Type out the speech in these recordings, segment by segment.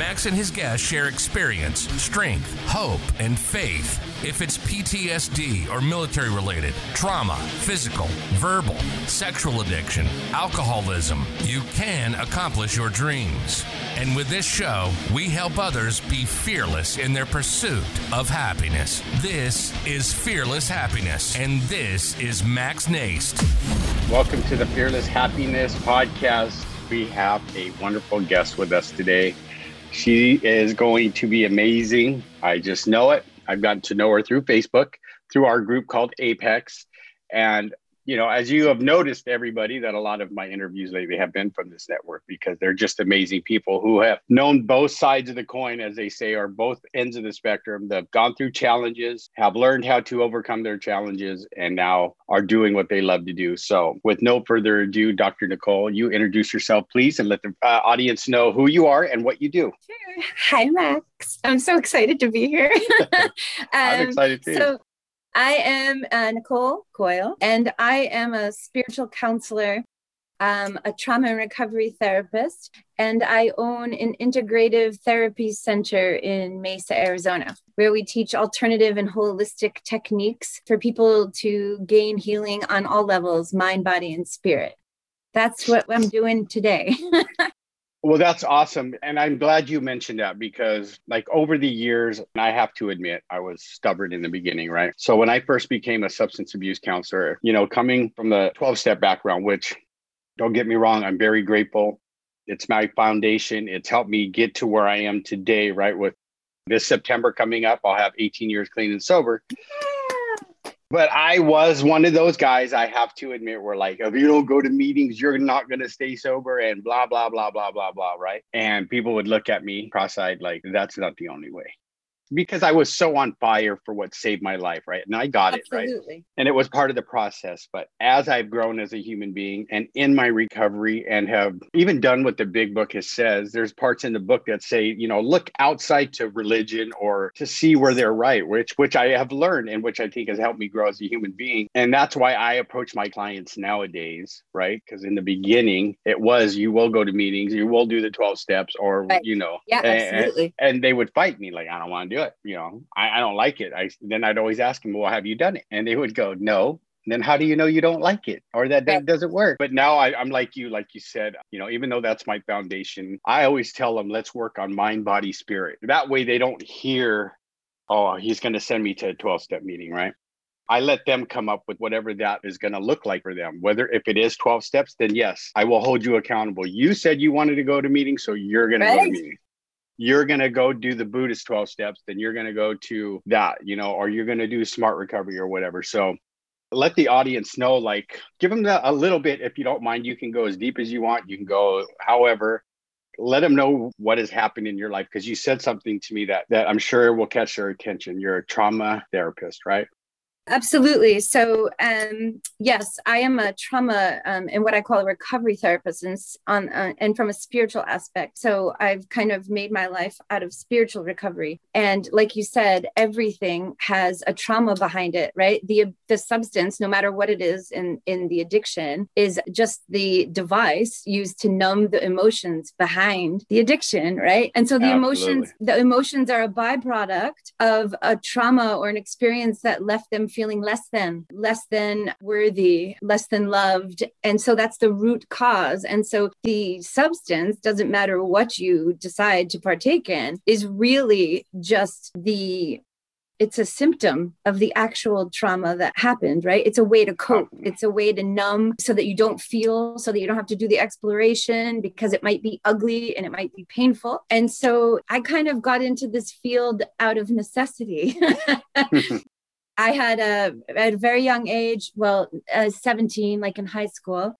Max and his guests share experience, strength, hope, and faith. If it's PTSD or military related, trauma, physical, verbal, sexual addiction, alcoholism, you can accomplish your dreams. And with this show, we help others be fearless in their pursuit of happiness. This is Fearless Happiness, and this is Max Nast. Welcome to the Fearless Happiness podcast. We have a wonderful guest with us today. She is going to be amazing. I just know it. I've gotten to know her through Facebook, through our group called Apex. And you know, as you have noticed, everybody, that a lot of my interviews lately have been from this network because they're just amazing people who have known both sides of the coin, as they say, or both ends of the spectrum. They've gone through challenges, have learned how to overcome their challenges, and now are doing what they love to do. So, with no further ado, Dr. Nicole, you introduce yourself, please, and let the uh, audience know who you are and what you do. Sure. Hi, Max. I'm so excited to be here. um, I'm excited too. So, I am uh, Nicole Coyle, and I am a spiritual counselor, um, a trauma and recovery therapist, and I own an integrative therapy center in Mesa, Arizona, where we teach alternative and holistic techniques for people to gain healing on all levels mind, body, and spirit. That's what I'm doing today. Well, that's awesome. And I'm glad you mentioned that because, like, over the years, and I have to admit, I was stubborn in the beginning, right? So, when I first became a substance abuse counselor, you know, coming from the 12 step background, which don't get me wrong, I'm very grateful. It's my foundation. It's helped me get to where I am today, right? With this September coming up, I'll have 18 years clean and sober. But I was one of those guys, I have to admit, where like, if you don't go to meetings, you're not going to stay sober and blah, blah, blah, blah, blah, blah, right? And people would look at me cross eyed, like, that's not the only way because I was so on fire for what saved my life, right? And I got Absolutely. it, right? And it was part of the process. But as I've grown as a human being and in my recovery and have even done what the big book has says, there's parts in the book that say, you know, look outside to religion or to see where they're right, which which I have learned and which I think has helped me grow as a human being. And that's why I approach my clients nowadays, right? Because in the beginning, it was you will go to meetings, you will do the 12 steps, or Right. you know, Yeah, and- absolutely. and they would fight me like i don't want to do it you know I, I don't like it. I then i'd always ask them well have you done it? And they would go no. And then how do you know you don't like it or that that doesn't work? But now I, i'm like you like you said you know even though that's my foundation i always tell them let's work on mind body spirit. That way they don't hear oh he's going to send me to a 12 step meeting right? I let them come up with whatever that is going to look like for them. Whether if it is 12 steps, then yes, I will hold you accountable. You said you wanted to go to meetings, so you're going to go to Right. meetings you're going to go do the Buddhist 12 steps, then you're going to go to that, you know, or you're going to do smart recovery or whatever. So let the audience know, like, give them the, a little bit. If you don't mind, you can go as deep as you want. You can go however. Let them know what has happened in your life because you said something to me that that I'm sure will catch their attention. You're a trauma therapist, right? Absolutely. So, um, yes, I am a trauma um, and what I call a recovery therapist, and on uh, and from a spiritual aspect. So, I've kind of made my life out of spiritual recovery. And like you said, everything has a trauma behind it, right? The the substance, no matter what it is in in the addiction, is just the device used to numb the emotions behind the addiction, right? And so the emotions the emotions are a byproduct of a trauma or an experience that left them feeling less than less than worthy less than loved and so that's the root cause and so the substance doesn't matter what you decide to partake in is really just the it's a symptom of the actual trauma that happened, right? It's a way to cope, it's a way to numb so that you don't feel, so that you don't have to do the exploration because it might be ugly and it might be painful. And so I kind of got into this field out of necessity. I had a at a very young age, well, uh, 17, like in high school,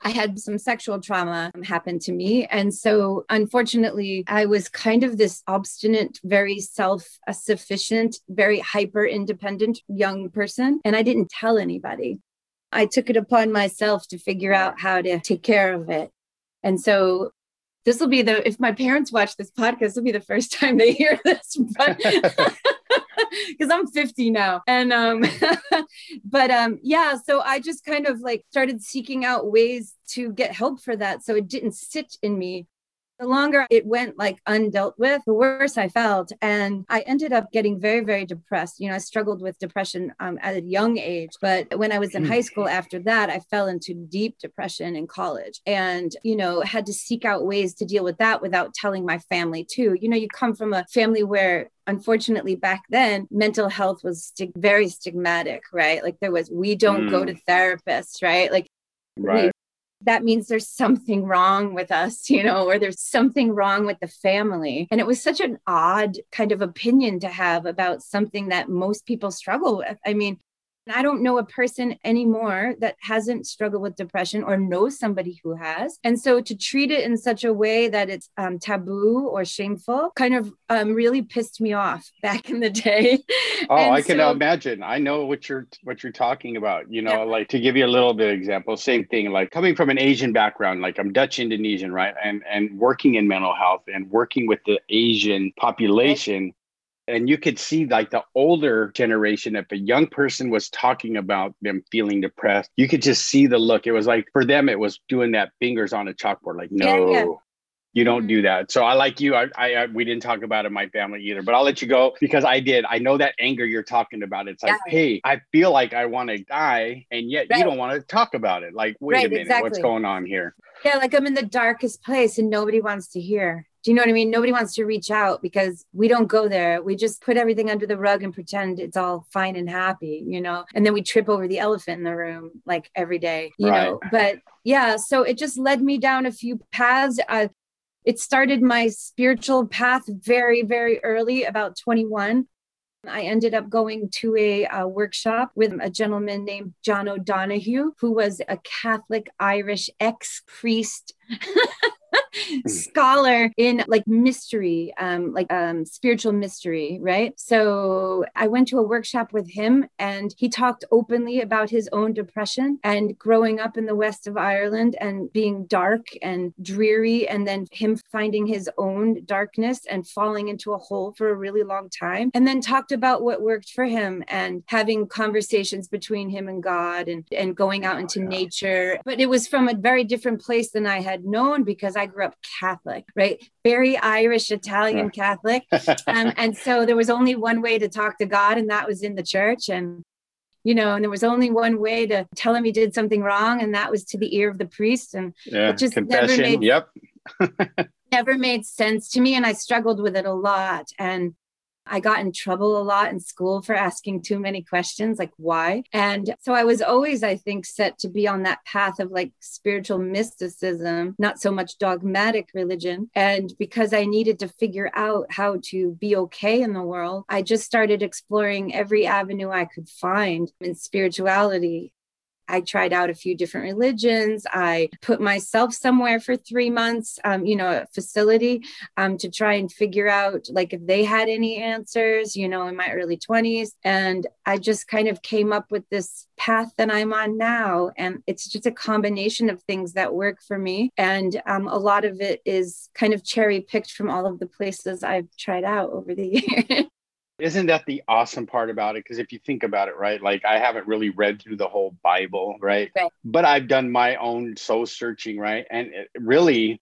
I had some sexual trauma happen to me. And so, unfortunately, I was kind of this obstinate, very self sufficient, very hyper independent young person. And I didn't tell anybody. I took it upon myself to figure out how to take care of it. And so, this will be the, if my parents watch this podcast, will be the first time they hear this. But because I'm 50 now. And um but um yeah, so I just kind of like started seeking out ways to get help for that so it didn't sit in me the longer it went like undealt with, the worse I felt. And I ended up getting very, very depressed. You know, I struggled with depression um, at a young age. But when I was in high school after that, I fell into deep depression in college and, you know, had to seek out ways to deal with that without telling my family too. You know, you come from a family where unfortunately back then mental health was st- very stigmatic right like there was we don't mm. go to therapists right like right that means there's something wrong with us, you know, or there's something wrong with the family. And it was such an odd kind of opinion to have about something that most people struggle with. I mean, I don't know a person anymore that hasn't struggled with depression or knows somebody who has. And so to treat it in such a way that it's um, taboo or shameful kind of um, really pissed me off back in the day. Oh, and I can so, imagine. I know what you're what you're talking about. You know, yeah. like to give you a little bit of example, same thing. Like coming from an Asian background, like I'm Dutch Indonesian, right? And and working in mental health and working with the Asian population and you could see like the older generation if a young person was talking about them feeling depressed you could just see the look it was like for them it was doing that fingers on a chalkboard like no yeah, yeah. you don't mm-hmm. do that so i like you I, I, I we didn't talk about it in my family either but i'll let you go because i did i know that anger you're talking about it's like yeah. hey i feel like i want to die and yet right. you don't want to talk about it like wait right, a minute exactly. what's going on here yeah like i'm in the darkest place and nobody wants to hear do you know what I mean? Nobody wants to reach out because we don't go there. We just put everything under the rug and pretend it's all fine and happy, you know? And then we trip over the elephant in the room like every day, you right. know? But yeah, so it just led me down a few paths. Uh, it started my spiritual path very, very early, about 21. I ended up going to a, a, workshop with a gentleman named John O'Donohue, who was a Catholic Irish ex priest. Hmm. scholar in like mystery, um, like um, spiritual mystery, right? So I went to a workshop with him and he talked openly about his own depression and growing up in the west of Ireland and being dark and dreary, and then him finding his own darkness and falling into a hole for a really long time. And then talked about what worked for him and having conversations between him and God and, and going out into nature. But it was from a very different place than I had known because I grew up Catholic, right? Very Irish, Italian Catholic. Um, and so there was only one way to talk to God, and that was in the church. And you know, and there was only one way to tell him he did something wrong, and that was to the ear of the priest. And yeah, it just confession. Never made, yep. never made sense to me, and I struggled with it a lot. And I got in trouble a lot in school for asking too many questions, like why? And so I was always, I think, set to be on that path of like spiritual mysticism, not so much dogmatic religion. And because I needed to figure out how to be okay in the world, I just started exploring every avenue I could find in spirituality. I tried out a few different religions. I put myself somewhere for three months, um, you know, a facility um, to try and figure out like if they had any answers, you know, in my early 20s. And I just kind of came up with this path that I'm on now. And it's just a combination of things that work for me. And um, a lot of it is kind of cherry picked from all of the places I've tried out over the years. Isn't that the awesome part about it? Because if you think about it, right, like I haven't really read through the whole Bible, right? right. But I've done my own soul searching, right? And it really,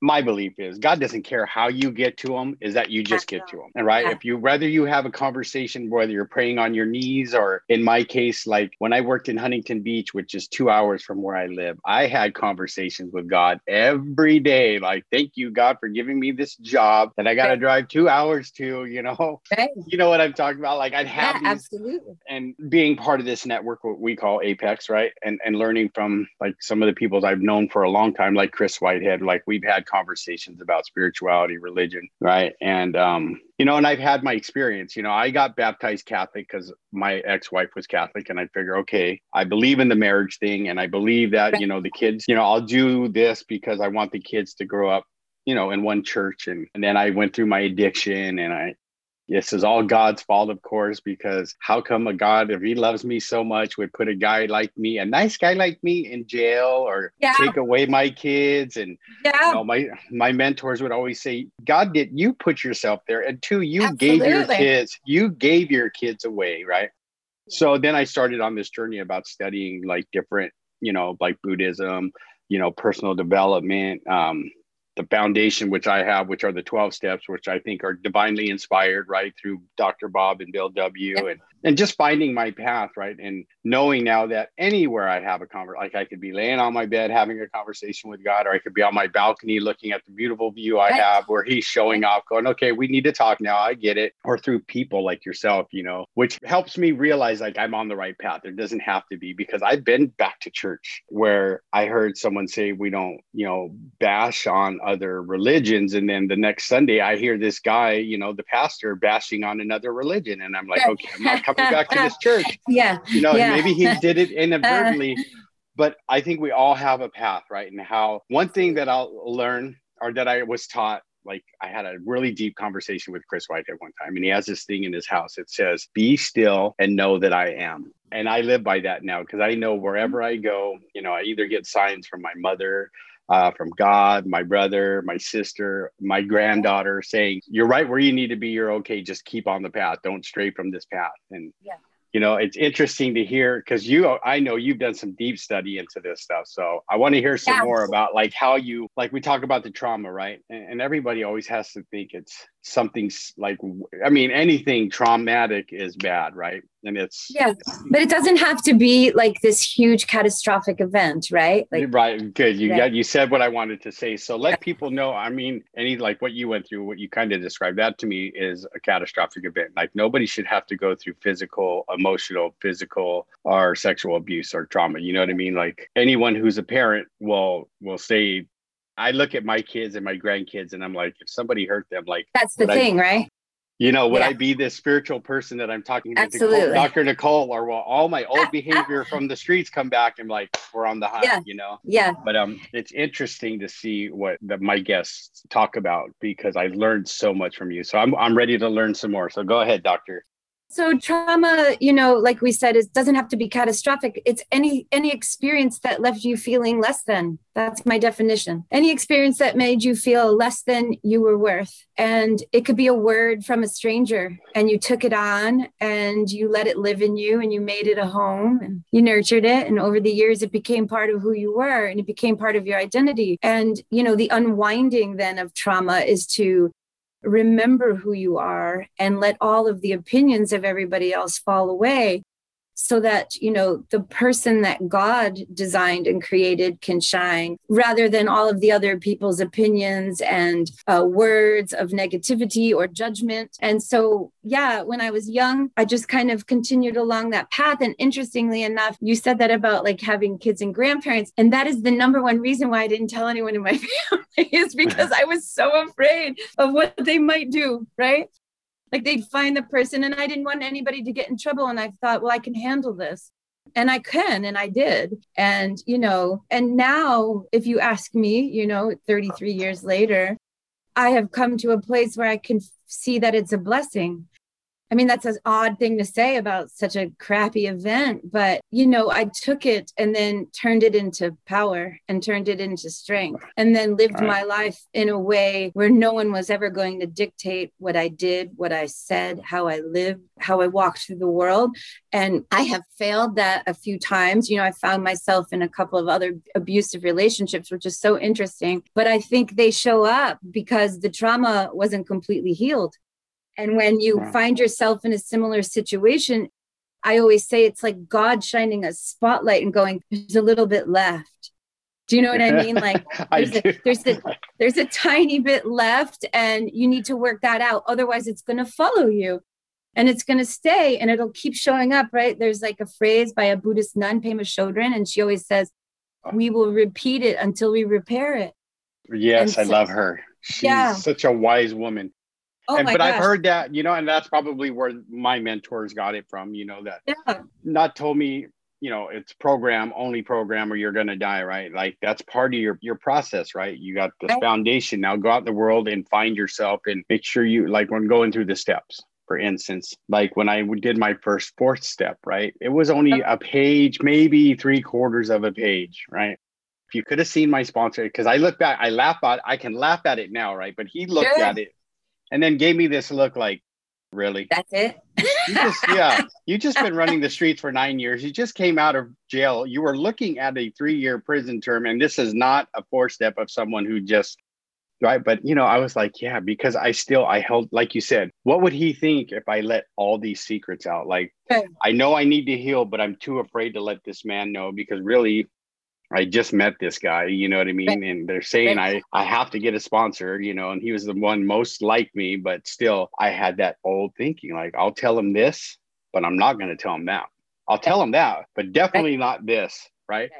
my belief is God doesn't care how you get to him, is that you just get to him. And right. Yeah. If you whether you have a conversation, whether you're praying on your knees or in my case, like when I worked in Huntington Beach, which is two hours from where I live, I had conversations with God every day. Like, thank you, God, for giving me this job that I got to right. drive two hours to, you know. Right. You know what I'm talking about? Like I'd have yeah, these, absolutely. And being part of this network, what we call Apex, right? And and learning from like some of the people I've known for a long time, like Chris Whitehead, like we've had conversations about spirituality, religion, right? And um, you know, and I've had my experience. You know, I got baptized Catholic because my ex-wife was Catholic, and I figure, okay, I believe in the marriage thing, and I believe that you know the kids, you know, I'll do this because I want the kids to grow up you know in one church and, and then i went through my addiction and i this is all God's fault, of course, because how come a God, if he loves me so much, would put a guy like me, a nice guy like me, in jail or yeah. take away my kids? And yeah. you know, my my mentors would always say, God did you put yourself there. And two, you Absolutely. gave your kids, you gave your kids away, right? Yeah. So then I started on this journey about studying like different, you know, like Buddhism, you know, personal development, um, the foundation which I have, which are the 12 steps, which I think are divinely inspired, right, through Dr. Bob and Bill W. Yeah. And and just finding my path, right? And knowing now that anywhere I have a conversation, like I could be laying on my bed having a conversation with God, or I could be on my balcony looking at the beautiful view I have where He's showing off, going, okay, we need to talk now. I get it. Or through people like yourself, you know, which helps me realize like I'm on the right path. There doesn't have to be because I've been back to church where I heard someone say we don't, you know, bash on other religions. And then the next Sunday I hear this guy, you know, the pastor bashing on another religion. And I'm like, okay, I'm not coming back to this church. Yeah. You know, yeah. maybe he did it inadvertently, but I think we all have a path, right? And how one thing that I'll learn or that I was taught like I had a really deep conversation with Chris White at one time, and he has this thing in his house. It says, "Be still and know that I am." And I live by that now because I know wherever mm-hmm. I go, you know, I either get signs from my mother, uh, from God, my brother, my sister, my granddaughter saying, You're right where you need to be. You're okay. Just keep on the path. Don't stray from this path. And yeah you know it's interesting to hear because you i know you've done some deep study into this stuff so i want to hear some yeah. more about like how you like we talk about the trauma right and, and, everybody always has to think it's something like i mean anything traumatic is bad right? And it's yeah but it doesn't have to be like this huge catastrophic event right? Like right good you got you said what i wanted to say so let people know i mean any like what you went through what you kind of described that to me is a catastrophic event like nobody should have to go through physical emotional physical or sexual abuse or trauma you know what i mean? Like anyone who's a parent will will say I look at my kids and my grandkids and I'm like, if somebody hurt them, like that's the thing, I, right? You know, would yeah. I be this spiritual person that I'm talking to Nicole, Dr. Nicole, or will all my old behavior from the streets come back and like we're on the hunt, yeah. you know? Yeah. But um it's interesting to see what the, my guests talk about because I learned so much from you. So I'm I'm ready to learn some more. So go ahead, doctor. So trauma, you know, like we said, it doesn't have to be catastrophic. It's any any experience that left you feeling less than. That's my definition. Any experience that made you feel less than you were worth. And it could be a word from a stranger and you took it on and you let it live in you and you made it a home and you nurtured it and over the years it became part of who you were and it became part of your identity. And you know, the unwinding then of trauma is to remember who you are and let all of the opinions of everybody else fall away so that you know the person that god designed and created can shine rather than all of the other people's opinions and uh, words of negativity or judgment. And so yeah when i was young i just kind of continued along that path. And interestingly enough you said that about like having kids and grandparents and that is the number one reason why i didn't tell anyone in my family is because i was so afraid of what they might do right like they'd find the person and i didn't want anybody to get in trouble. And i thought well i can handle this. And i can and i did. And you know and now if you ask me you know 33 years later i have come to a place where i can see that it's a blessing I mean, that's an odd thing to say about such a crappy event, but you know, I took it and then turned it into power and turned it into strength and then lived right. my life in a way where no one was ever going to dictate what I did, what I said, how I lived, how I walked through the world. And I have failed that a few times. You know, I found myself in a couple of other abusive relationships, which is so interesting. But I think they show up because the trauma wasn't completely healed. And when you find yourself in a similar situation, I always say it's like God shining a spotlight and going, there's a little bit left. Do you know what I mean? Like there's, a, there's a there's a tiny bit left and you need to work that out. Otherwise it's going to follow you and it's going to stay and it'll keep showing up, right? There's like a phrase by a Buddhist nun, Pema Chodron, and she always says, oh. we will repeat it until we repair it. Yes, so, I love her. She's yeah. such a wise woman. Oh and, but gosh. I've heard that, you know, and that's probably where my mentors got it from, you know, that yeah. not told me, you know, it's program, only program or you're going to die, right? Like that's part of your, your process, right? You got this right. foundation. Now go out in the world and find yourself and make sure you, like when going through the steps, for instance, like when I did my first fourth step, right? It was only a page, maybe three quarters of a page, right? If you could have seen my sponsor, because I look back, I laugh at, I can laugh at it now, right? But he looked at it and then gave me this look like, really? That's it. you just, yeah, you just been running the streets for nine years. You just came out of jail. You were looking at a three-year prison term, and this is not a four-step of someone who just right but you know i was like yeah because i still i held like you said what would he think if i let all these secrets out like i know i need to heal but i'm too afraid to let this man know because really I just met this guy, you know what I mean? And they're saying I, I have to get a sponsor, you know, and he was the one most like me, but still I had that old thinking, like I'll tell him this, but I'm not going to tell him that. I'll tell him that, but definitely not this. Right.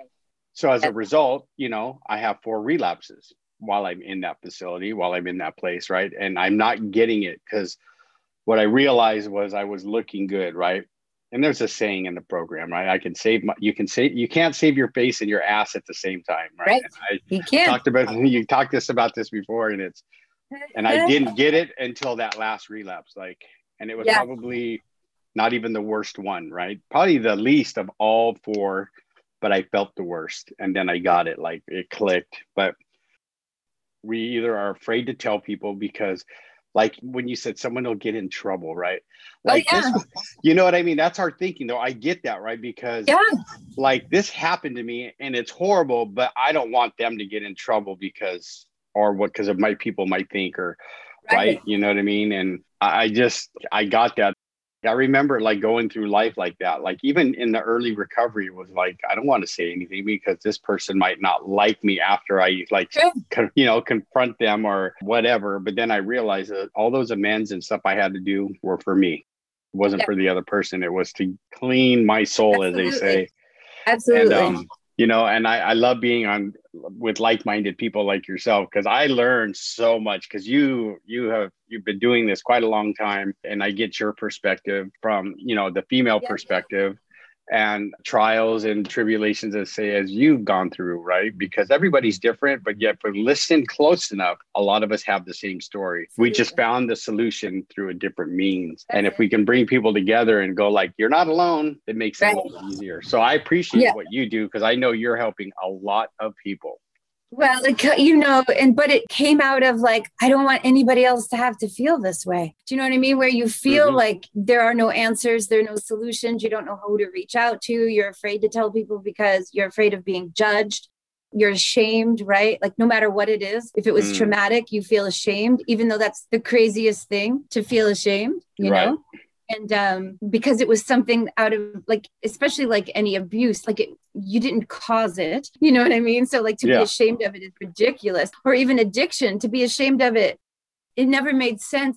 So as a result, you know, I have four relapses while I'm in that facility, while I'm in that place. Right. And I'm not getting it because what I realized was I was looking good. Right and there's a saying in the program, right? I can save my, you can save, you can't save your face and your ass at the same time, right? right. I you can't. talked about, you talked this about this before and it's, and I didn't get it until that last relapse. Like, and it was yeah. probably not even the worst one, right? Probably the least of all four, but I felt the worst. And then I got it, like it clicked. But we either are afraid to tell people because like when you said someone will get in trouble, right? Oh, like oh, yeah. this, you know what I mean? That's our thinking, though. I get that, right? Because yeah. like this happened to me and it's horrible, but I don't want them to get in trouble because or what because of my people might think or right. right. You know what I mean? And I just I got that I remember like going through life like that. Like even in the early recovery, was like I don't want to say anything because this person might not like me after I like con- you know confront them or whatever. But then I realized that all those amends and stuff I had to do were for me. It wasn't yeah. for the other person. It was to clean my soul, Absolutely. as they say. Absolutely. And, um, you know and I, I love being on with like-minded people like yourself because i learn so much because you you have you've been doing this quite a long time and i get your perspective from you know the female yeah. perspective and trials and tribulations as say as you've gone through right? Because everybody's different but yet if we listen close enough a lot of us have the same story. We just found the solution through a different means. And if we can bring people together and go like you're not alone it makes it a little easier. So i appreciate yeah. what you do because i know you're helping a lot of people well, you know, and but it came out of like, I don't want anybody else to have to feel this way. Do you know what I mean? Where you feel mm-hmm. like there are no answers, there are no solutions, you don't know who to reach out to, you're afraid to tell people because you're afraid of being judged. You're ashamed, right? Like, no matter what it is, if it was mm. traumatic, you feel ashamed, even though that's the craziest thing to feel ashamed, you right. know? And um, because it was something out of like especially like any abuse like it you didn't cause it you know what i mean so like to yeah. be ashamed of it is ridiculous or even addiction to be ashamed of it it never made sense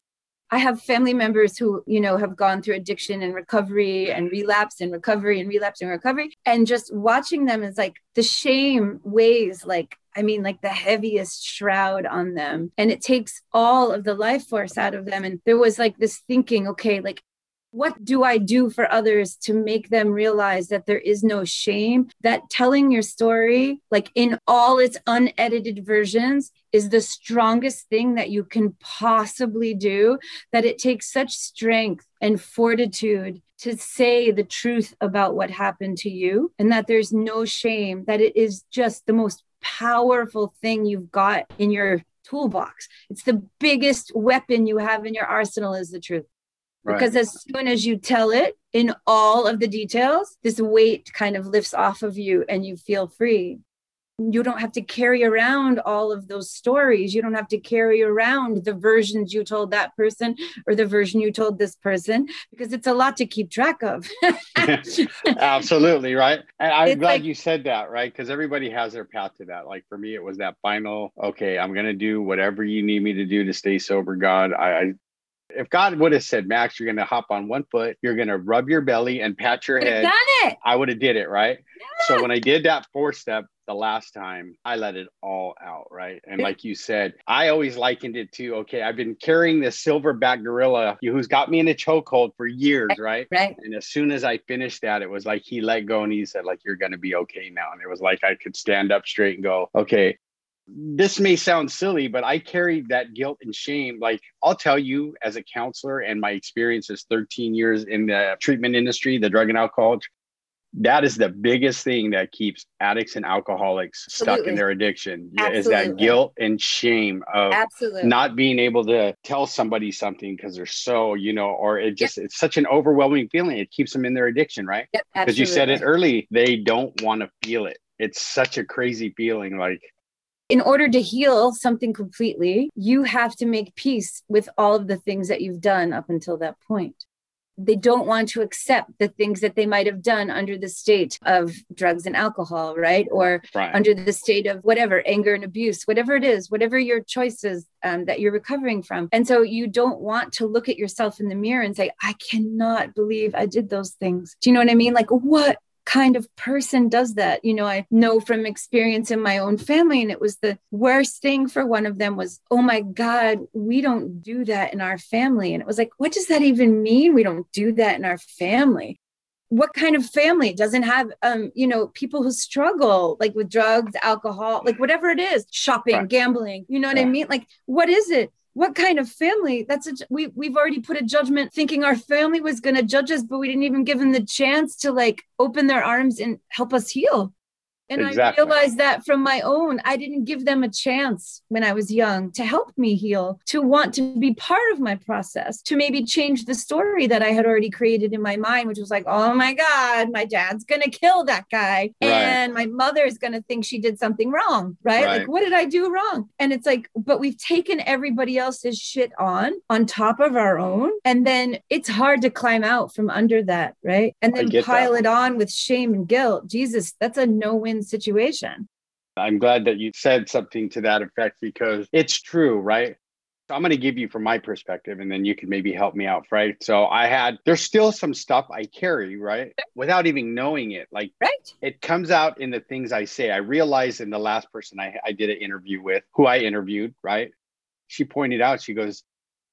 i have family members who you know have gone through addiction and recovery and relapse and recovery and relapse and recovery and just watching them is like the shame weighs like I mean, like the heaviest shroud on them. And it takes all of the life force out of them. And there was like this thinking, okay, like what do I do for others to make them realize that there is no shame? That telling your story, like in all its unedited versions, is the strongest thing that you can possibly do. That it takes such strength and fortitude to say the truth about what happened to you, and that there's no shame, that it is just the most powerful thing you've got in your toolbox. It's the biggest weapon you have in your arsenal is the truth. Right. Because as soon as you tell it in all of the details, this weight kind of lifts off of you and you feel free. You don't have to carry around all of those stories. You don't have to carry around the versions you told that person or the version you told this person because it's a lot to keep track of. Absolutely. Right. And I'm it's glad like, you said that, right? Because everybody has their path to that. Like for me, it was that final, okay, I'm going to do whatever you need me to do to stay sober, God. I, I if God would have said, Max, you're going to hop on one foot, you're going to rub your belly and pat your head, done it. I would have did it, right? Yeah. So when I did that four step the last time, I let it all out, right? And like you said, I always likened it to, okay, I've been carrying this silverback gorilla who's got me in a chokehold for years, right? Right. And as soon as I finished that, it was like he let go and he said, like, you're going to be okay now. And it was like I could stand up straight and go, okay, this may sound silly, but I carried that guilt and shame. Like I'll tell you, as a counselor, and my experience is 13 years in the treatment industry, the drug and alcohol. That is the biggest thing that keeps addicts and alcoholics Absolutely. stuck in their addiction Absolutely. is that guilt and shame of Absolutely. not being able to tell somebody something because they're so, you know, or it just, yep. it's such an overwhelming feeling. It keeps them in their addiction, right? Because yep, you said it early, they don't want to feel it. It's such a crazy feeling. Like, in order to heal something completely, you have to make peace with all of the things that you've done up until that point. They don't want to accept the things that they might have done under the state of drugs and alcohol, right? Or right. under the state of whatever, anger and abuse, whatever it is, whatever your choices um, that you're recovering from. And so you don't want to look at yourself in the mirror and say, I cannot believe I did those things. Do you know what I mean? Like, what kind of person does that. You know i know from experience in my own family and it was the worst thing for one of them was oh my god we don't do that in our family. And it was like what does that even mean? We don't do that in our family. What kind of family doesn't have um you know people who struggle like with drugs alcohol like whatever it is shopping right. gambling you know what yeah. i mean? Like what is it what kind of family? That's a we we've already put a judgment thinking our family was going to judge us but we didn't even give them the chance to like open their arms and help us heal and exactly. I realized that from my own, I didn't give them a chance when I was young to help me heal, to want to be part of my process, to maybe change the story that I had already created in my mind, which was like, oh my God, my dad's going to kill that guy. Right. And my mother is going to think she did something wrong. Right? right? Like, what did I do wrong? And it's like, but we've taken everybody else's shit on, on top of our own. And then it's hard to climb out from under that. Right. And then pile that. it on with shame and guilt. Jesus, that's a no win situation. I'm glad that you said something to that effect because it's true, right? So I'm going to give you from my perspective and then you can maybe help me out, right? So I had, there's still some stuff I carry, right? Without even knowing it. Like, right. it comes out in the things I say. I realized in the last person I, I did an interview with, who I interviewed, right? She pointed out, she goes,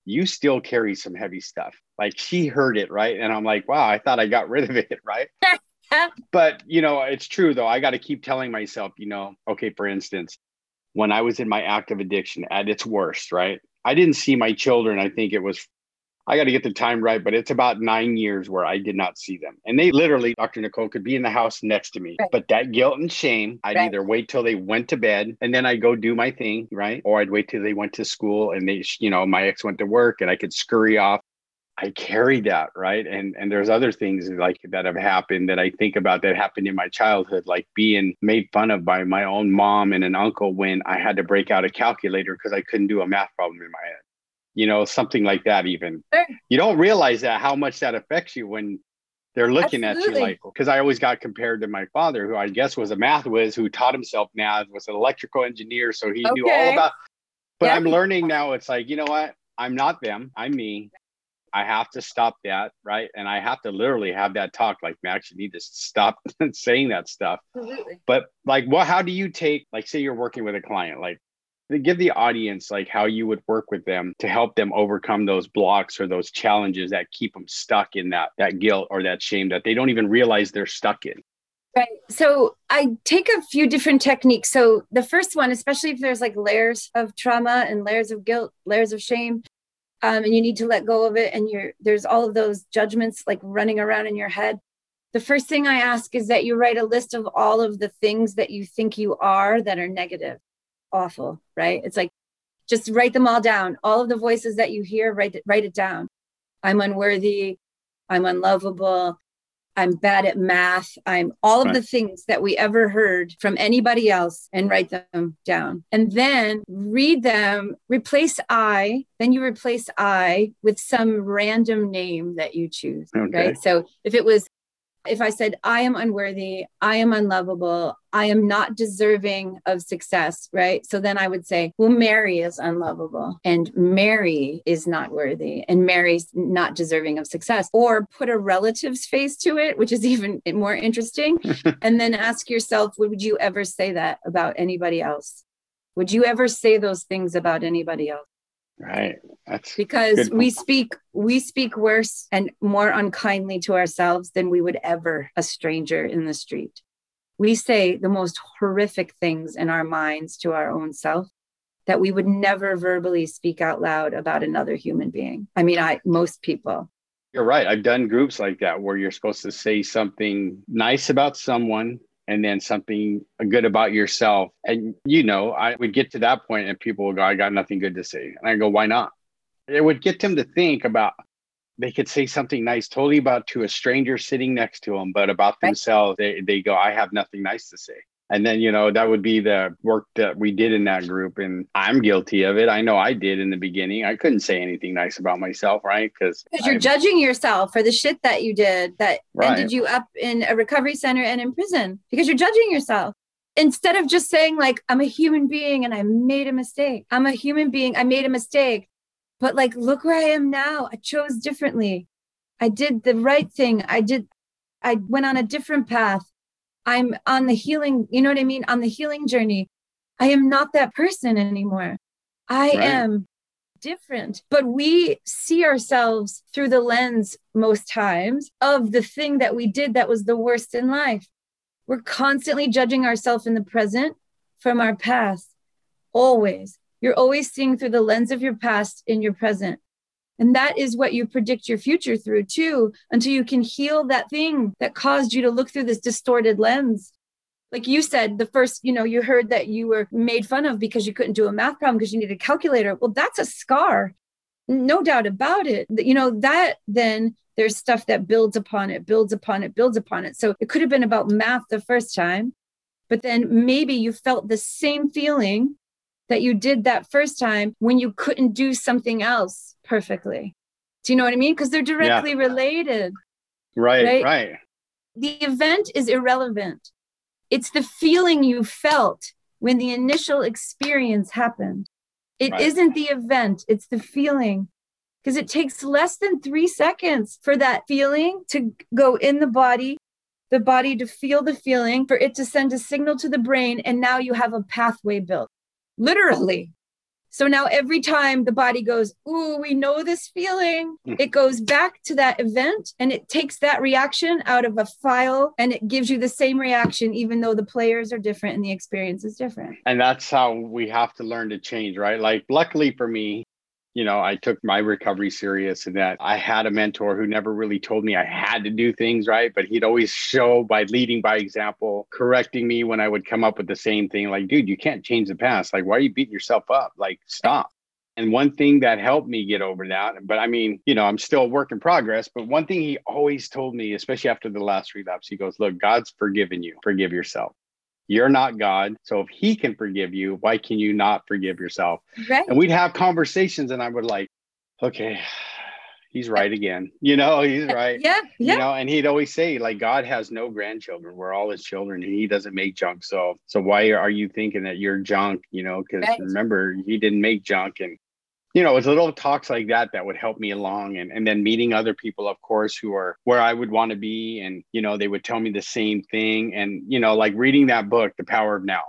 You still carry some heavy stuff. Like, she heard it, right? And I'm like, Wow, I thought I got rid of it, right? but you know, it's true though. I got to keep telling myself, you know, okay, for instance, when I was in my active addiction at its worst, right? I didn't see my children. I think it was, I got to get the time right, but it's about nine years where I did not see them. And they literally, Dr. Nicole could be in the house next to me. Right. But that guilt and shame, I'd right. either wait till they went to bed and then I'd go do my thing, right? Or I'd wait till they went to school and they, you know, my ex went to work and I could scurry off I carried that, right? And and there's other things like that have happened that I think about that happened in my childhood, like being made fun of by my own mom and an uncle when I had to break out a calculator because I couldn't do a math problem in my head. You know, something like that even. Sure. You don't realize that how much that affects you when they're looking Absolutely. at you like because I always got compared to my father, who I guess was a math whiz who taught himself math, was an electrical engineer, so he okay. knew all about but yeah. I'm learning now it's like, you know what? I'm not them. I'm me. I have to stop that, right? And I have to literally have that talk like, Max, you need to stop saying that stuff. Absolutely. But like, what, how do you take, like, say you're working with a client, like, give the audience like how you would work with them to help them overcome those blocks or those challenges that keep them stuck in that that guilt or that shame that they don't even realize they're stuck in. Right. So I take a few different techniques. So the first one, especially if there's like layers of trauma and layers of guilt, layers of shame, um, and you need to let go of it, and you're there's all of those judgments like running around in your head. The first thing I ask is that you write a list of all of the things that you think you are that are negative, awful, right? It's like just write them all down. All of the voices that you hear, write it, write it down. I'm unworthy. I'm unlovable. I'm bad at math. I'm all of right. the things that we ever heard from anybody else and write them down. And then read them, replace I, then you replace I with some random name that you choose. Okay. Right. So if it was if I said, I am unworthy, I am unlovable, I am not deserving of success, right? So then I would say, well, Mary is unlovable and Mary is not worthy and Mary's not deserving of success. Or put a relative's face to it, which is even more interesting. and then ask yourself, would you ever say that about anybody else? Would you ever say those things about anybody else? Right. That's because we speak we speak worse and more unkindly to ourselves than we would ever a stranger in the street. We say the most horrific things in our minds to our own self that we would never verbally speak out loud about another human being. I mean, I most people. You're right. I've done groups like that where you're supposed to say something nice about someone and then something good about yourself. And you know, I would get to that point and people would go, I got nothing good to say. And I go, why not? It would get them to think about they could say something nice totally about to a stranger sitting next to them, but about themselves, they, they go, I have nothing nice to say and then you know that would be the work that we did in that group and i'm guilty of it. I know i did in the beginning. I couldn't say anything nice about myself right? Because you're judging yourself for the shit that you did that right. ended you up in a recovery center and in prison because you're judging yourself. Instead of just saying like i'm a human being and i made a mistake. I'm a human being. I made a mistake. But like look where i am now. I chose differently. I did the right thing. I did i went on a different path I'm on the healing, you know what I mean? On the healing journey. I am not that person anymore. I right. am different. But we see ourselves through the lens most times of the thing that we did that was the worst in life. We're constantly judging ourselves in the present from our past. Always. You're always seeing through the lens of your past in your present. And that is what you predict your future through, too, until you can heal that thing that caused you to look through this distorted lens. Like you said, the first, you know, you heard that you were made fun of because you couldn't do a math problem because you needed a calculator. Well, that's a scar. No doubt about it. You know, that then there's stuff that builds upon it, builds upon it, builds upon it. So it could have been about math the first time, but then maybe you felt the same feeling that you did that first time when you couldn't do something else perfectly. Do you know what I mean? Because they're directly yeah. related. Right, right, right. The event is irrelevant. It's the feeling you felt when the initial experience happened. It right. not the event, it's the feeling. Because it takes less than three seconds for that feeling to go in the body, the body to feel the feeling, for it to send a signal to the brain. And now you have a pathway built literally. So now every time the body goes, Ooh, we know this feeling, hmm. it goes back to that event and it takes that reaction out of a file and it gives you the same reaction, even though the players are different and the experience is different. And that's how we have to learn to change, right? Like, luckily for me, you know, I took my recovery serious and that I had a mentor who never really told me I had to do things right, but he'd always show by leading by example, correcting me when I would come up with the same thing like, dude, you can't change the past. Like, why are you beating yourself up? Like, stop. And one thing that helped me get over that, but I mean, you know, I'm still a work in progress, but one thing he always told me, especially after the last relapse, he goes, Look, God's forgiven you, forgive yourself. You're not God. So if he can forgive you, why can you not forgive yourself? Right. And we'd have conversations and I would like, okay, he's right again. You know, he's right. Yeah. yeah. You know, and he'd always say, like, God has no grandchildren. We're all his children and he doesn't make junk. So so why are you thinking that you're junk? You know, because right. remember, he didn't make junk and you know, it's little talks like that that would help me along. And, and then meeting other people, of course, who are where I would want to be. And, you know, they would tell me the same thing. And, you know, like reading that book, The Power of Now.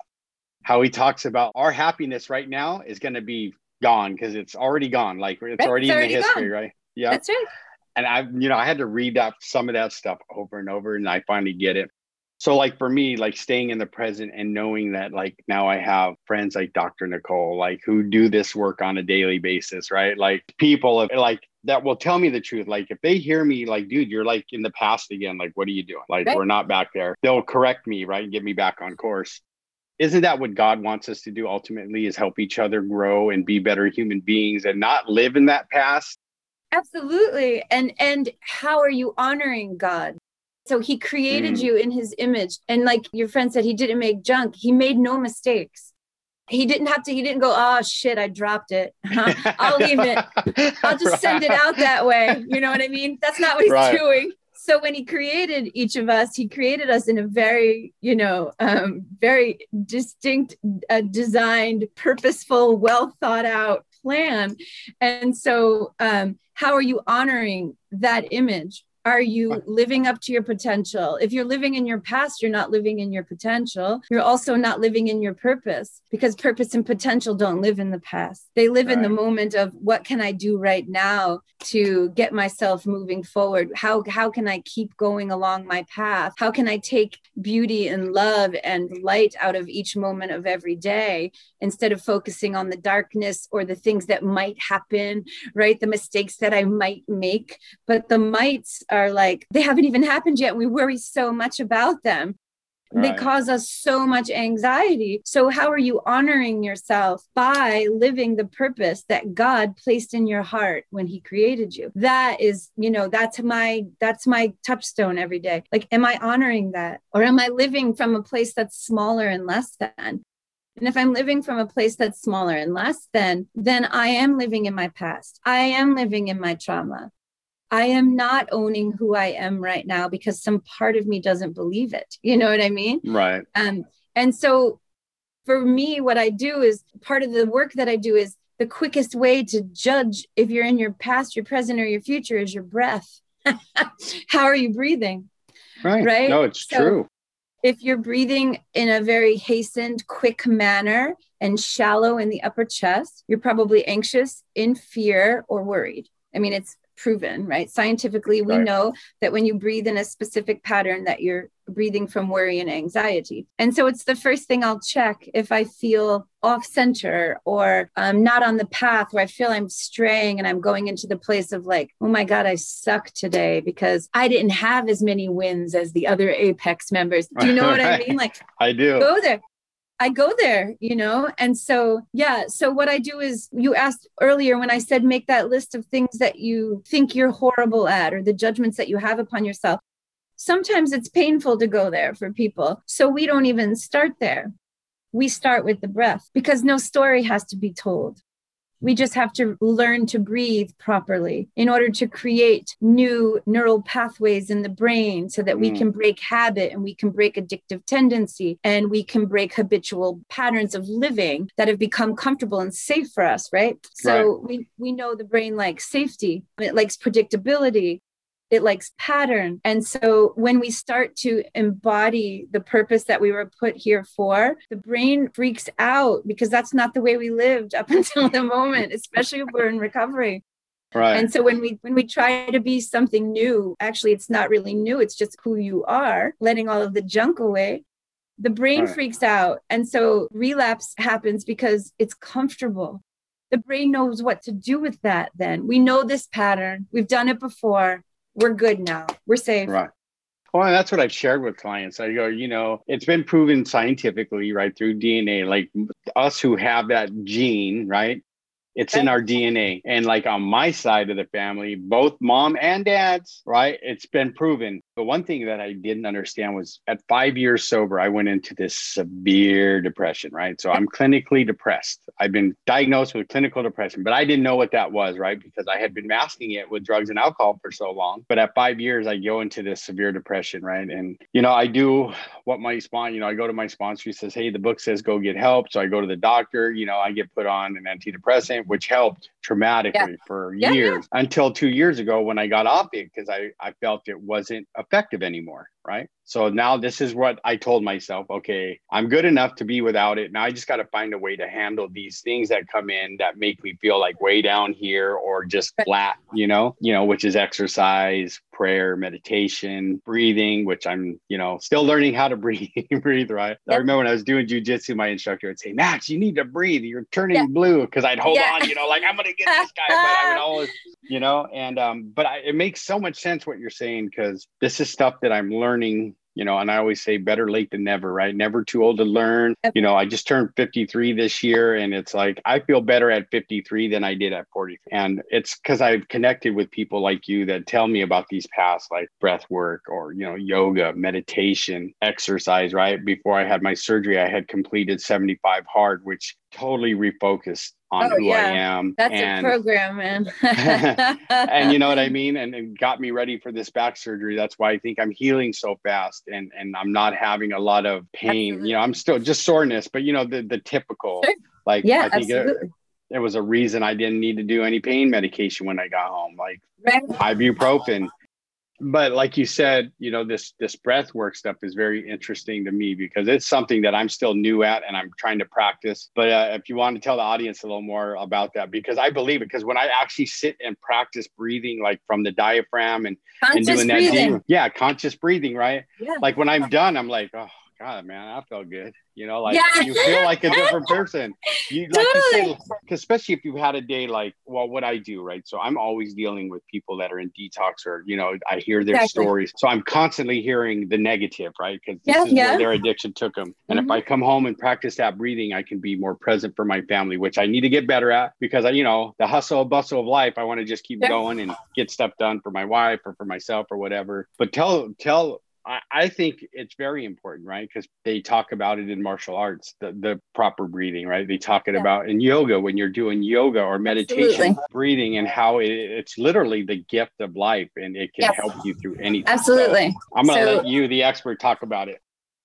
how he talks about our happiness right now is going to be gone because it's already gone. Like it's right, already it's in already the history, gone. right? Yeah. That's right. And I, you know, I had to read that some of that stuff over and over, and I finally get it. So, like for me, like staying in the present and knowing that, like now I have friends like Dr. Nicole, like who do this work on a daily basis, right? Like people, like that will tell me the truth. Like if they hear me, like, dude, you're like in the past again. Like, what are you doing? Like, right. we're not back there. They'll correct me, right, and get me back on course isn't that what God wants us to do ultimately is help each other grow and be better human beings and not live in that past? Absolutely. And and how are you honoring God? So he created mm. you in his image and like your friend said he didn't make junk. He made no mistakes. He didn't have to he didn't go, "Oh shit, I dropped it. I'll leave it. I'll just right. send it out that way." You know what I mean? That's not what he's right. doing so when he created each of us he created us in a very you know um, very distinct uh, designed purposeful well thought out plan and so um, how are you honoring that image are you living up to your potential? If you're living in your past, you're not living in your potential. You're also not living in your purpose because purpose and potential don't live in the past. They live right. in the moment of what can I do right now to get myself moving forward? How how can I keep going along my path? How can I take beauty and love and light out of each moment of every day instead of focusing on the darkness or the things that might happen, right? The mistakes that I might make, but the mights are like they haven't even happened yet. We worry so much about them. Right. They cause us so much anxiety. So, how are you honoring yourself by living the purpose that God placed in your heart when He created you? That is, you know, that's my that's my touchstone every day. Like, am I honoring that, or am I living from a place that's smaller and less than? And if I'm living from a place that's smaller and less than, then I am living in my past. I am living in my trauma. I am not owning who I am right now because some part of me doesn't believe it. You know what I mean? Right. Um, and so for me, what I do is part of the work that I do is the quickest way to judge if you're in your past, your present, or your future is your breath. How are you breathing? Right. Right. No, it's so true. If you're breathing in a very hastened, quick manner and shallow in the upper chest, you're probably anxious, in fear, or worried. I mean, it's proven, right? Scientifically, we right. know that when you breathe in a specific pattern that you're breathing from worry and anxiety. And so it's the first thing I'll check if I feel off center or I'm not on the path where I feel I'm straying and I'm going into the place of like, oh my God, I suck today because I didn't have as many wins as the other Apex members. Do you know what I mean? Like, I do. Go there. I go there, you know? And so, yeah. So, what I do is, you asked earlier when I said make that list of things that you think you're horrible at or the judgments that you have upon yourself. Sometimes it's painful to go there for people. So, we don't even start there. We start with the breath because no story has to be told. We just have to learn to breathe properly in order to create new neural pathways in the brain so that we mm. can break habit and we can break addictive tendency and we can break habitual patterns of living that have become comfortable and safe for us, right? So right. we we know the brain likes safety, it likes predictability, it likes pattern. And so when we start to embody the purpose that we were put here for, the brain freaks out because that's not the way we lived up until the moment, especially if we're in recovery. Right. And so when we when we try to be something new, actually it's not really new, it's just who you are, letting all of the junk away. The brain right. freaks out. And so relapse happens because it's comfortable. The brain knows what to do with that then. We know this pattern. We've done it before we're good now. We're safe. Right. Well, that's what I've shared with clients. I go, you know, it's been proven scientifically, right, through DNA, like us who have that gene, right? It's in our DNA. And like on my side of the family, both mom and dad's, right? It's been proven. But one thing that I didn't understand was at five years sober, I went into this severe depression, right? So I'm clinically depressed. I've been diagnosed with clinical depression, but I didn't know what that was, right? Because I had been masking it with drugs and alcohol for so long. But at five years, I go into this severe depression, right? And, you know, I do what my sponsor, you know, I go to my sponsor, he says, Hey, the book says go get help. So I go to the doctor, you know, I get put on an antidepressant which helped dramatically yeah. for yeah, years yeah. until two years ago when I got off it because I, I felt it wasn't effective anymore. Right. So now this is what I told myself okay, I'm good enough to be without it. Now I just got to find a way to handle these things that come in that make me feel like way down here or just flat, you know, you know, which is exercise, prayer, meditation, breathing, which I'm, you know, still learning how to breathe, breathe right. Yep. I remember when I was doing jujitsu, my instructor would say, Max, you need to breathe. You're turning blue. Cause I'd hold on, you know, like I'm gonna get this guy, but I would always, you know, and um, but I, it makes so much sense what you're saying because this is stuff that I'm learning you know, and I always say better late than never, right? Never too old to learn. You know, I just turned 53 this year and it's like I feel better at 53 than I did at 40. And it's because I've connected with people like you that tell me about these paths like breath work or, you know, yoga, meditation, exercise, right? Before I had my surgery, I had completed 75 hard, which totally refocused on oh, who yeah. I am. That's and, a program, man. and you know what I mean? And, it got me ready for this back surgery. That's why I think I'm healing so fast and, and I'm not having a lot of pain. Absolutely. You know, I'm still just soreness, but you know, the, the typical, sure. like, yeah, I think it, there was a reason I didn't need to do any pain medication when I got home, like right. ibuprofen but like you said you know this this breath work stuff is very interesting to me because it's something that i'm still new at and i'm trying to practice. But uh, if you want to tell the audience a little more about that because i believe it because when i actually sit and practice breathing like from the diaphragm and, and doing that deep, yeah conscious breathing right? Yeah. like when i'm done i'm like oh god man i felt good you know like yeah. you feel like a different person you like totally. you say especially if you've had a day like well what i do right so i'm always dealing with people that are in detox or you know i hear their exactly. stories so i'm constantly hearing the negative right because this yeah, is yeah. where their addiction took them and mm-hmm. if i come home and practice that breathing i can be more present for my family which i need to get better at because i you know the hustle bustle of life i want to just keep going and get stuff done for my wife or for myself or whatever but tell tell I, I think it's very important, right? Because they talk about it in martial arts, the, the proper breathing, right? They talk it yeah. about in yoga when you're doing yoga or meditation, Absolutely. breathing, and how it, it's literally the gift of life and it can yes. help you through anything. Absolutely. So I'm going to so, let you, the expert, talk about it.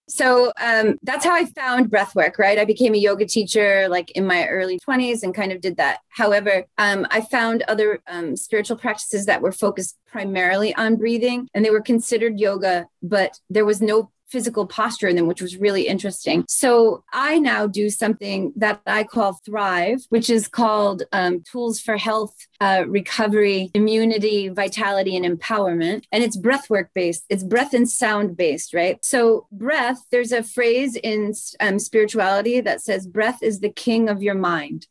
So um, that's how I found breath work, right? I became a yoga teacher like in my early 20s and kind of did that. However, um, I found other um, spiritual practices that were focused primarily on breathing and they were considered yoga, but there was no physical posture in them, which was really interesting. So I now do something that I call Thrive, which is called um, Tools for Health, uh, Recovery, Immunity, Vitality, and Empowerment. And it's breathwork based, it's breath and sound based, right? So, breath, there's a phrase in um, spirituality that says, breath is the king of your mind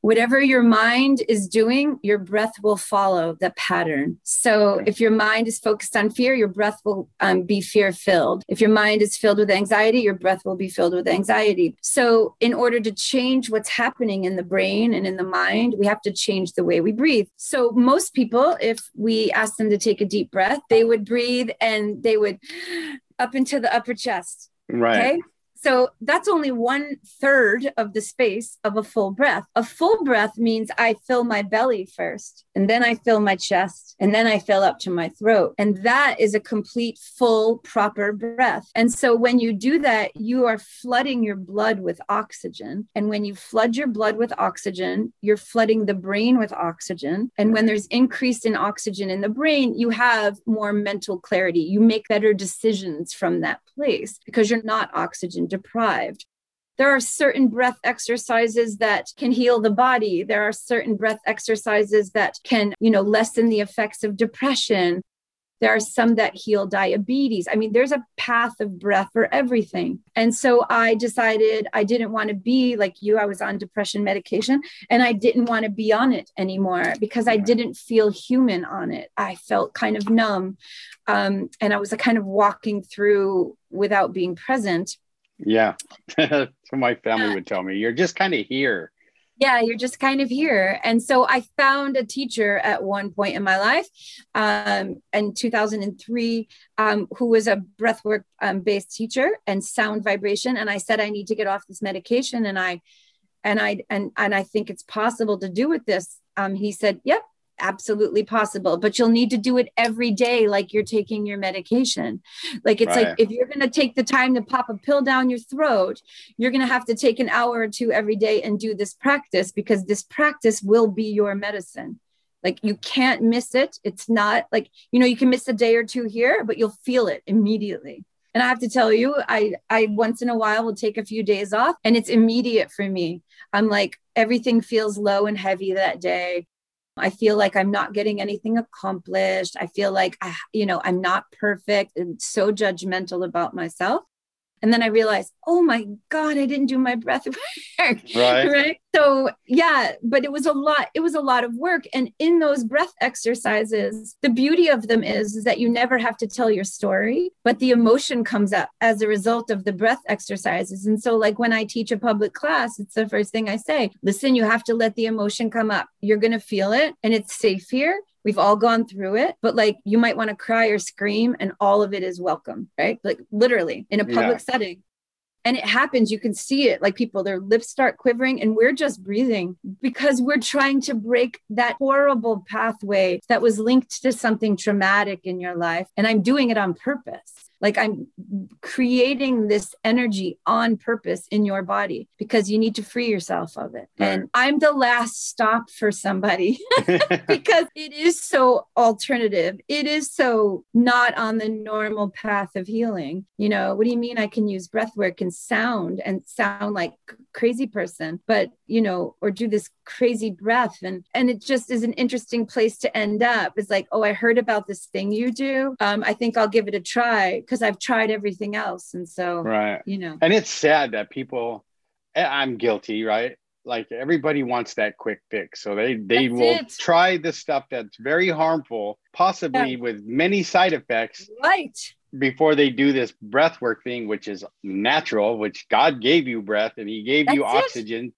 whatever your mind is doing, your breath will follow the pattern. So if your mind is focused on fear, your breath will um, be fear filled. If your mind is filled with anxiety, your breath will be filled with anxiety. So in order to change what's happening in the brain and in the mind, we have to change the way we breathe. So most people, if we ask them to take a deep breath, they would breathe and they would up into the upper chest. Right. Okay. So that's only one third of the space of a full breath. A full breath means I fill my belly first, and then I fill my chest, and then I fill up to my throat. And that is a complete, full, proper breath. And so when you do that, you are flooding your blood with oxygen. And when you flood your blood with oxygen, you're flooding the brain with oxygen. And when there's increase in oxygen in the brain, you have more mental clarity. You make better decisions from that place because you're not oxygen deprived. There are certain breath exercises that can heal the body. There are certain breath exercises that can, you know, lessen the effects of depression. There are some that heal diabetes. I mean, there's a path of breath for everything. And so I decided I didn't want to be like you. I was on depression medication and I didn't want to be on it anymore because I didn't feel human on it. I felt kind of numb. Um, and I was kind of walking through without being present. Yeah. so my family would tell me, you're just kind of here. Yeah, you're just kind of here. And so I found a teacher at one point in my life um, in 2003 um, who was a breathwork um, based teacher and sound vibration. And I said, I need to get off this medication. And I, and I, and, and I think it's possible to do with this. Um, he said, yep, absolutely possible but you'll need to do it every day like you're taking your medication. Like it's right. like if you're going to take the time to pop a pill down your throat you're going to have to take an hour or two every day and do this practice because this practice will be your medicine. Like you can't miss it. It's not like you know you can miss a day or two here but you'll feel it immediately. And i have to tell you i i once in a while will take a few days off and it's immediate for me. I'm like everything feels low and heavy that day I feel like I'm not getting anything accomplished. I feel like I, you know, I'm not perfect and so judgmental about myself. And then I realized, oh my God, I didn't do my breath work. Right. right. So yeah, but it was a lot, it was a lot of work. And in those breath exercises, the beauty of them is, is that you never have to tell your story, but the emotion comes up as a result of the breath exercises. And so, like when I teach a public class, it's the first thing I say listen, you have to let the emotion come up. You're going to feel it and it's safe here. We've all gone through it, but like you might want to cry or scream, and all of it is welcome, right? Like literally in a public yeah. setting. And it happens, you can see it like people, their lips start quivering, and we're just breathing because we're trying to break that horrible pathway that was linked to something traumatic in your life. And I'm doing it on purpose. Like I'm creating this energy on purpose in your body because you need to free yourself of it. Right. And I'm the last stop for somebody because it is so alternative. It is so not on the normal path of healing. You know, what do you mean I can use breath work and sound and sound like crazy person, but you know, or do this crazy breath and and it just is an interesting place to end up. It's like, oh, I heard about this thing you do. Um, I think I'll give it a try because I've tried everything else. And so, right, you know, and it's sad that people, I'm guilty, right? Like everybody wants that quick fix, so they they that's will it. try the stuff that's very harmful, possibly yeah. with many side effects, right? Before they do this breath work thing, which is natural, which God gave you breath and He gave that's you oxygen. It.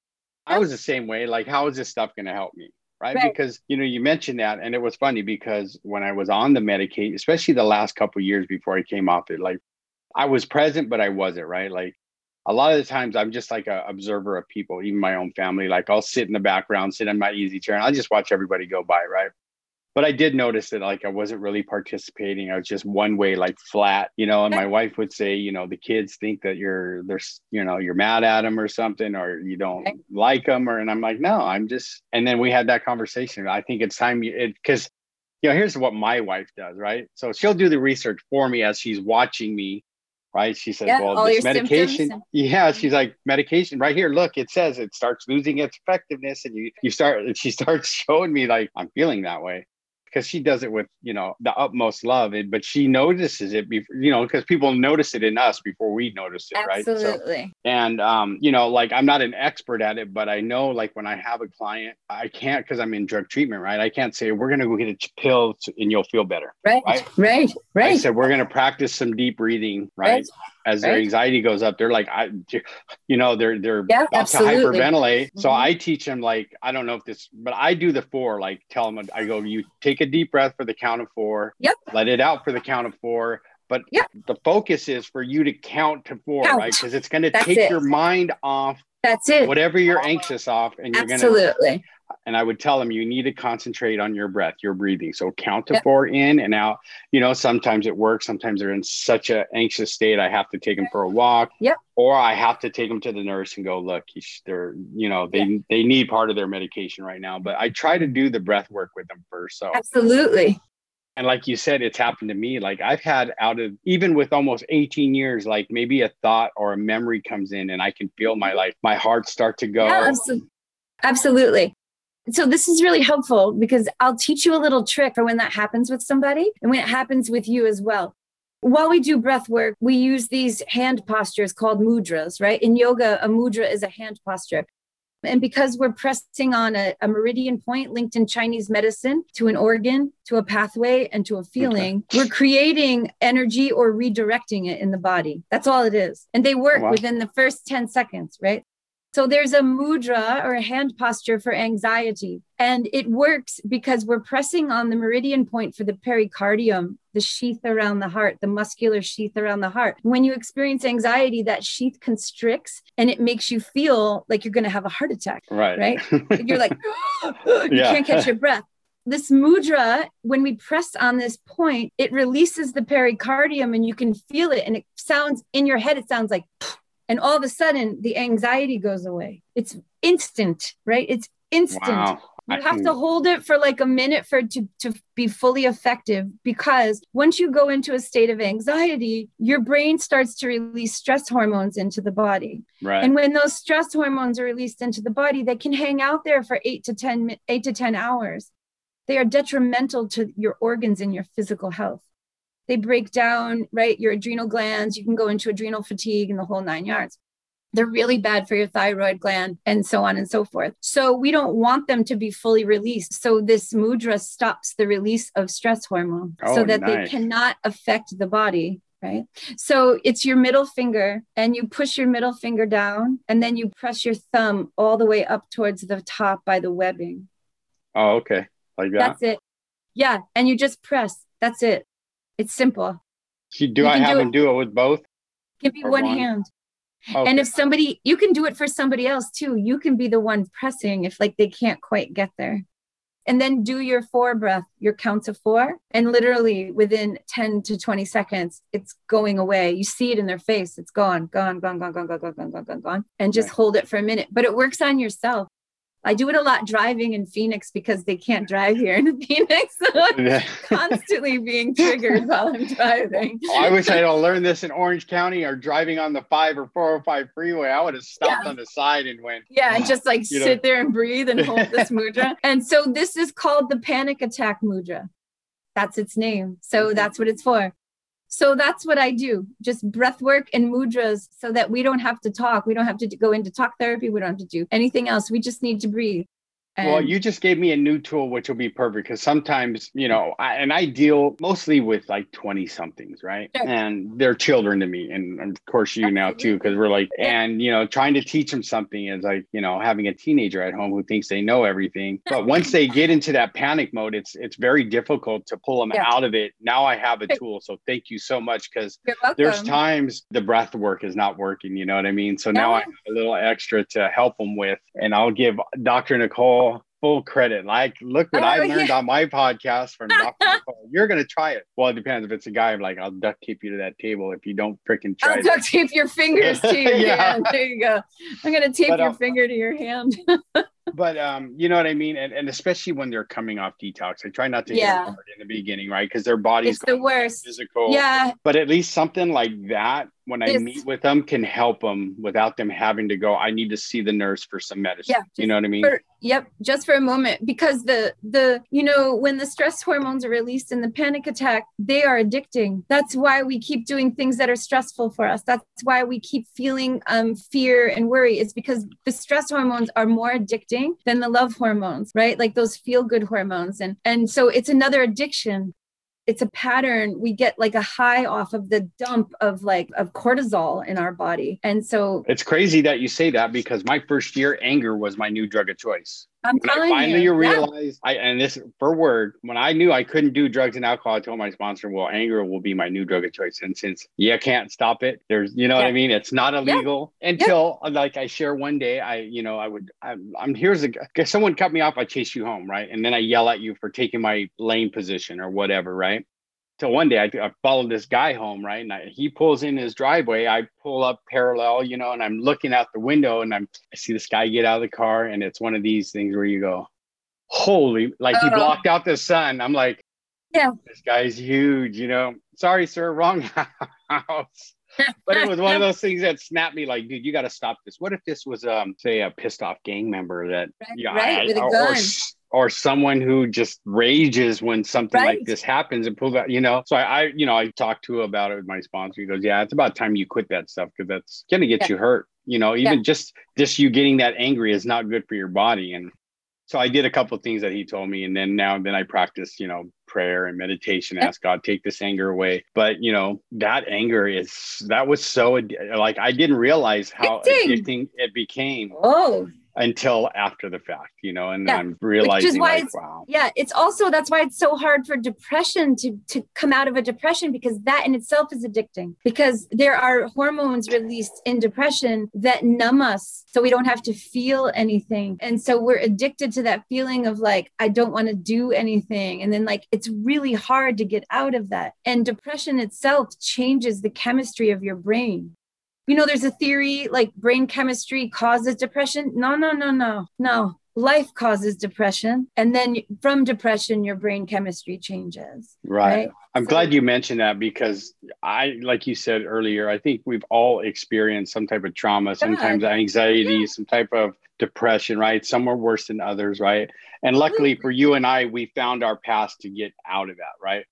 I was the same way. Like, how is this stuff going to help me? right? right? Because you know you mentioned that, and it was funny because when I was on the Medicaid, especially the last couple years before I came off it, like I was present, but I wasn't right. Like a lot of the times, I'm just like an observer of people, even my own family. Like I'll sit in the background, sit in my easy chair, and I'll just watch everybody go by, right? But I did notice that like I wasn't really participating. I was just one way, like flat, you know. And my wife would say, you know, the kids think that you're there's, you know, you're mad at them or something, or you don't like them, or and I'm like, no, I'm just. And then we had that conversation. I think it's time you it because you know here's what my wife does, right? So she'll do the research for me as she's watching me. Right. She says, yeah, well, this medication. Symptoms. Yeah. She's like, medication right here. Look, it says it starts losing its effectiveness. And you, you start, she starts showing me like, I'm feeling that way because she does it with you know the utmost love it but she notices it before you know because people notice it in us before we notice it Absolutely. right Absolutely. So, and um you know like i'm not an expert at it but i know like when i have a client i can't because i'm in drug treatment right i can't say we're going to go get a pill and you'll feel better right right right, right. i said we're going to practice some deep breathing right, right as their anxiety goes up, they're like, I, you know, they're they're yeah, about absolutely. to hyperventilate. Mm-hmm. So I teach them like, I don't know if this, but I do the four. Like, tell them, I go, you take a deep breath for the count of four. Yep. Let it out for the count of four. But yep. the focus is for you to count to four, count. right? Because it's going to take it. your mind off. That's it. Whatever you're anxious off, and you're going to absolutely and I would tell them you need to concentrate on your breath, your breathing. So count to yep. four in and out. You know, sometimes it works. Sometimes they're in such an anxious state. I have to take them for a walk. Yep. Or I have to take them to the nurse and go, look, they're, you know, they yep. they need part of their medication right now. But I try to do the breath work with them first. So absolutely. And like you said, it's happened to me. Like I've had out of even with almost 18 years, like maybe a thought or a memory comes in and I can feel my mm-hmm. like my heart start to go. Yeah, absolutely. So this is really helpful because I'll teach you a little trick for when that happens with somebody and when it happens with you as well. While we do breath work, we use these hand postures called mudras, right? In yoga, a mudra is a hand posture. And because we're pressing on a, a, meridian point linked in Chinese medicine to an organ, to a pathway, and to a feeling, okay. we're creating energy or redirecting it in the body. That's all it is. And they work wow. within the first 10 seconds, right? So there's a mudra or a hand posture for anxiety. And it works because we're pressing on the meridian point for the pericardium, the sheath around the heart, the muscular sheath around the heart. When you experience anxiety, that sheath constricts and it makes you feel like you're going to have a heart attack. Right. Right. you're like, oh, you yeah. can't catch your breath. this mudra, when we press on this point, it releases the pericardium and you can feel it. And it sounds in your head, it sounds like, and all of a sudden the anxiety goes away. It's instant, right? It's instant. Wow. You have to hold it for like a minute for it to, to be fully effective because once you go into a state of anxiety, your brain starts to release stress hormones into the body. Right. And when those stress hormones are released into the body, they can hang out there for eight to 10, eight to 10 hours. They are detrimental to your organs and your physical health. They break down, right, your adrenal glands. You can go into adrenal fatigue and the whole nine yards they're really bad for your thyroid gland and so on and so forth. So we don't want them to be fully released. So this mudra stops the release of stress hormone oh, so that nice. they cannot affect the body. Right. So it's your middle finger, and you push your middle finger down, and then you press your thumb all the way up towards the top by the webbing. Oh, okay. Like that. That's it. Yeah. And you just press. That's it. It's simple. do you I have do them do it with both? Give me one, one hand. Okay. And if somebody, you can do it for somebody else too. You can be the one pressing if like they can't quite get there. And then do your four breath, your counts of four. And literally within 10 to 20 seconds, it's going away. You see it in their face. It's gone, gone, gone, gone, gone, gone, gone, gone, gone, gone, gone. And just right. hold it for a minute. But it works on yourself. I do it a lot driving in Phoenix because they can't drive here in Phoenix. So I'm constantly being triggered while I'm driving. Oh, I wish I had learned this in Orange County or driving on the five or 405 freeway. I would have stopped yeah. on the side and went. Yeah, and ah, just like sit know. there and breathe and hold this mudra. And so this is called the panic attack mudra. That's its name. So that's what it's for. So that's what I do, just breath work and mudras so that we don't have to talk. We don't have to go into talk therapy. We don't have to do anything else. We just need to breathe. And well, you just gave me a new tool, which will be perfect because sometimes, you know, I, and I deal mostly with like 20 somethings, right? Sure. And they're children to me. And of course, you Absolutely. now too, because we're like, and, you know, trying to teach them something is like, you know, having a teenager at home who thinks they know everything. But once they get into that panic mode, it's, it's very difficult to pull them yeah. out of it. Now I have a tool. So thank you so much because there's times the breath work is not working. You know what I mean? So now I have a little extra to help them with. And I'll give Dr. Nicole full credit. Like, look what oh, I learned yeah. on my podcast from Dr. Nicole. You're gonna try it. Well, it depends. If it's a guy, I'm like, I'll duct tape you to that table if you don't freaking try. I'll duct tape your fingers to your yeah. hand. There you go. I'm gonna tape but, your um, finger to your hand. but um, you know what I mean, and, and especially when they're coming off detox, I try not to yeah. in the beginning, right? Because their body's it's the worst. Physical. Yeah. But at least something like that, when I it's, meet with them, can help them without them having to go. I need to see the nurse for some medicine. Yeah. You know what I mean? For, yep. Just for a moment, because the the you know when the stress hormones are released in the panic attack, they are addicting. That's why we keep doing things that are stressful for us. That's why we keep feeling um, fear and worry. It's because the stress hormones are more addicting than the love hormones, right? Like those feel good hormones. And, and so it's another addiction it's a pattern we get like a high off of the dump of like of cortisol in our body. And so it's crazy that you say that because my first year anger was my new drug of choice I'm when I finally you. realized yeah. I and this for word when I knew I couldn't do drugs and alcohol, I told my sponsor, "Well, anger will be my new drug of choice." And since you can't stop it, there's you know yeah. what I mean. It's not illegal yeah. until like I share one day. I you know I would I'm, I'm here's a someone cut me off. I chase you home, right? And then I yell at you for taking my lane position or whatever, right? So one day I, I followed this guy home, right? And I, he pulls in his driveway. I pull up parallel, you know, and I'm looking out the window and I'm, I see this guy get out of the car. And it's one of these things where you go, holy, like he uh-huh. blocked out the sun. I'm like, yeah, this guy's huge, you know. Sorry, sir, wrong house. but it was one of those things that snapped me like, dude, you got to stop this. What if this was, um, say, a pissed off gang member that, right, yeah, right, with a gun. Or, or someone who just rages when something right. like this happens and pulls out, you know. So I, I, you know, I talked to about it with my sponsor. He goes, Yeah, it's about time you quit that stuff because that's gonna get yeah. you hurt. You know, even yeah. just just you getting that angry is not good for your body. And so I did a couple of things that he told me, and then now and then I practice, you know, prayer and meditation, ask God take this anger away. But you know, that anger is that was so like I didn't realize how addicting, addicting it became. Oh, until after the fact, you know, and yeah. I'm realizing like, wow. Yeah, it's also that's why it's so hard for depression to to come out of a depression because that in itself is addicting. Because there are hormones released in depression that numb us so we don't have to feel anything. And so we're addicted to that feeling of like I don't want to do anything and then like it's really hard to get out of that. And depression itself changes the chemistry of your brain you know, there's a theory like brain chemistry causes depression. No, no, no, no, no. Life causes depression. And then from depression, your brain chemistry changes. Right. right? I'm so, glad you mentioned that because I, like you said earlier, I think we've all experienced some type of trauma, sometimes anxiety, yeah. some type of depression, right? Some are worse than others, right? And luckily for you and I, we found our path to get out of that, right?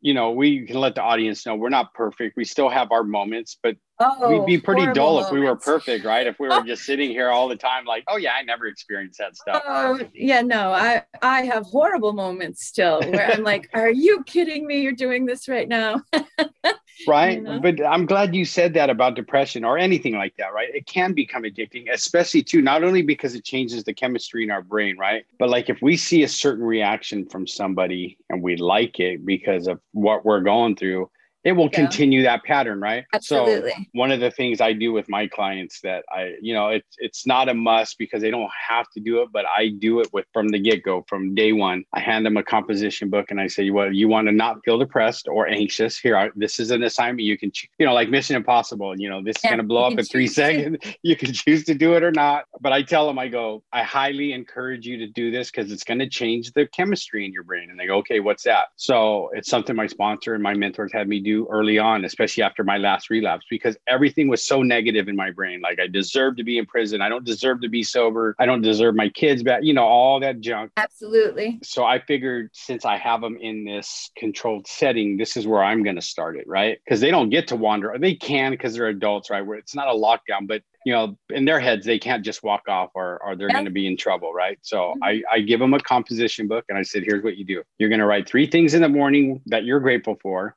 You know, we can let the audience know we're not perfect. We still have our moments, but oh, we'd be pretty dull moments. if we were perfect, right? If we were just sitting here all the time, like, oh yeah, I never experienced that stuff. Oh yeah, no, I I have horrible moments still where I'm like, are you kidding me? You're doing this right now. right? You know? but i'm glad you said that about depression or anything like that right? It can become addicting especially too not only because it changes the chemistry in our brain right? But like if we see a certain reaction from somebody and we like it because of what we're going through it will yeah. continue that pattern, right? Absolutely. So one of the things I do with my clients that I, you know, it's it's not a must because they don't have to do it, but I do it with from the get go, from day one. I hand them a composition book and I say, well, you want to not feel depressed or anxious? Here, this is an assignment you can, you know, like Mission Impossible. You know, this is going to blow up in three seconds. you can choose to do it or not. But I tell them, I go, I highly encourage you to do this because it's going to change the chemistry in your brain. And they go, okay, what's that? So it's something my sponsor and my mentors had me do do early on, especially after my last relapse, because everything was so negative in my brain. Like I deserve to be in prison. I don't deserve to be sober. I don't deserve my kids back, you know, all that junk. Absolutely. So I figured since I have them in this controlled setting, this is where I'm going to start it, right? Because they don't get to wander. They can because they're adults, right? Where it's not a lockdown, but you know, in their heads, they can't just walk off or, or they're going to be in trouble, right? So mm-hmm. I, I give them a composition book and I said, here's what you do. You're going to write three things in the morning that you're grateful for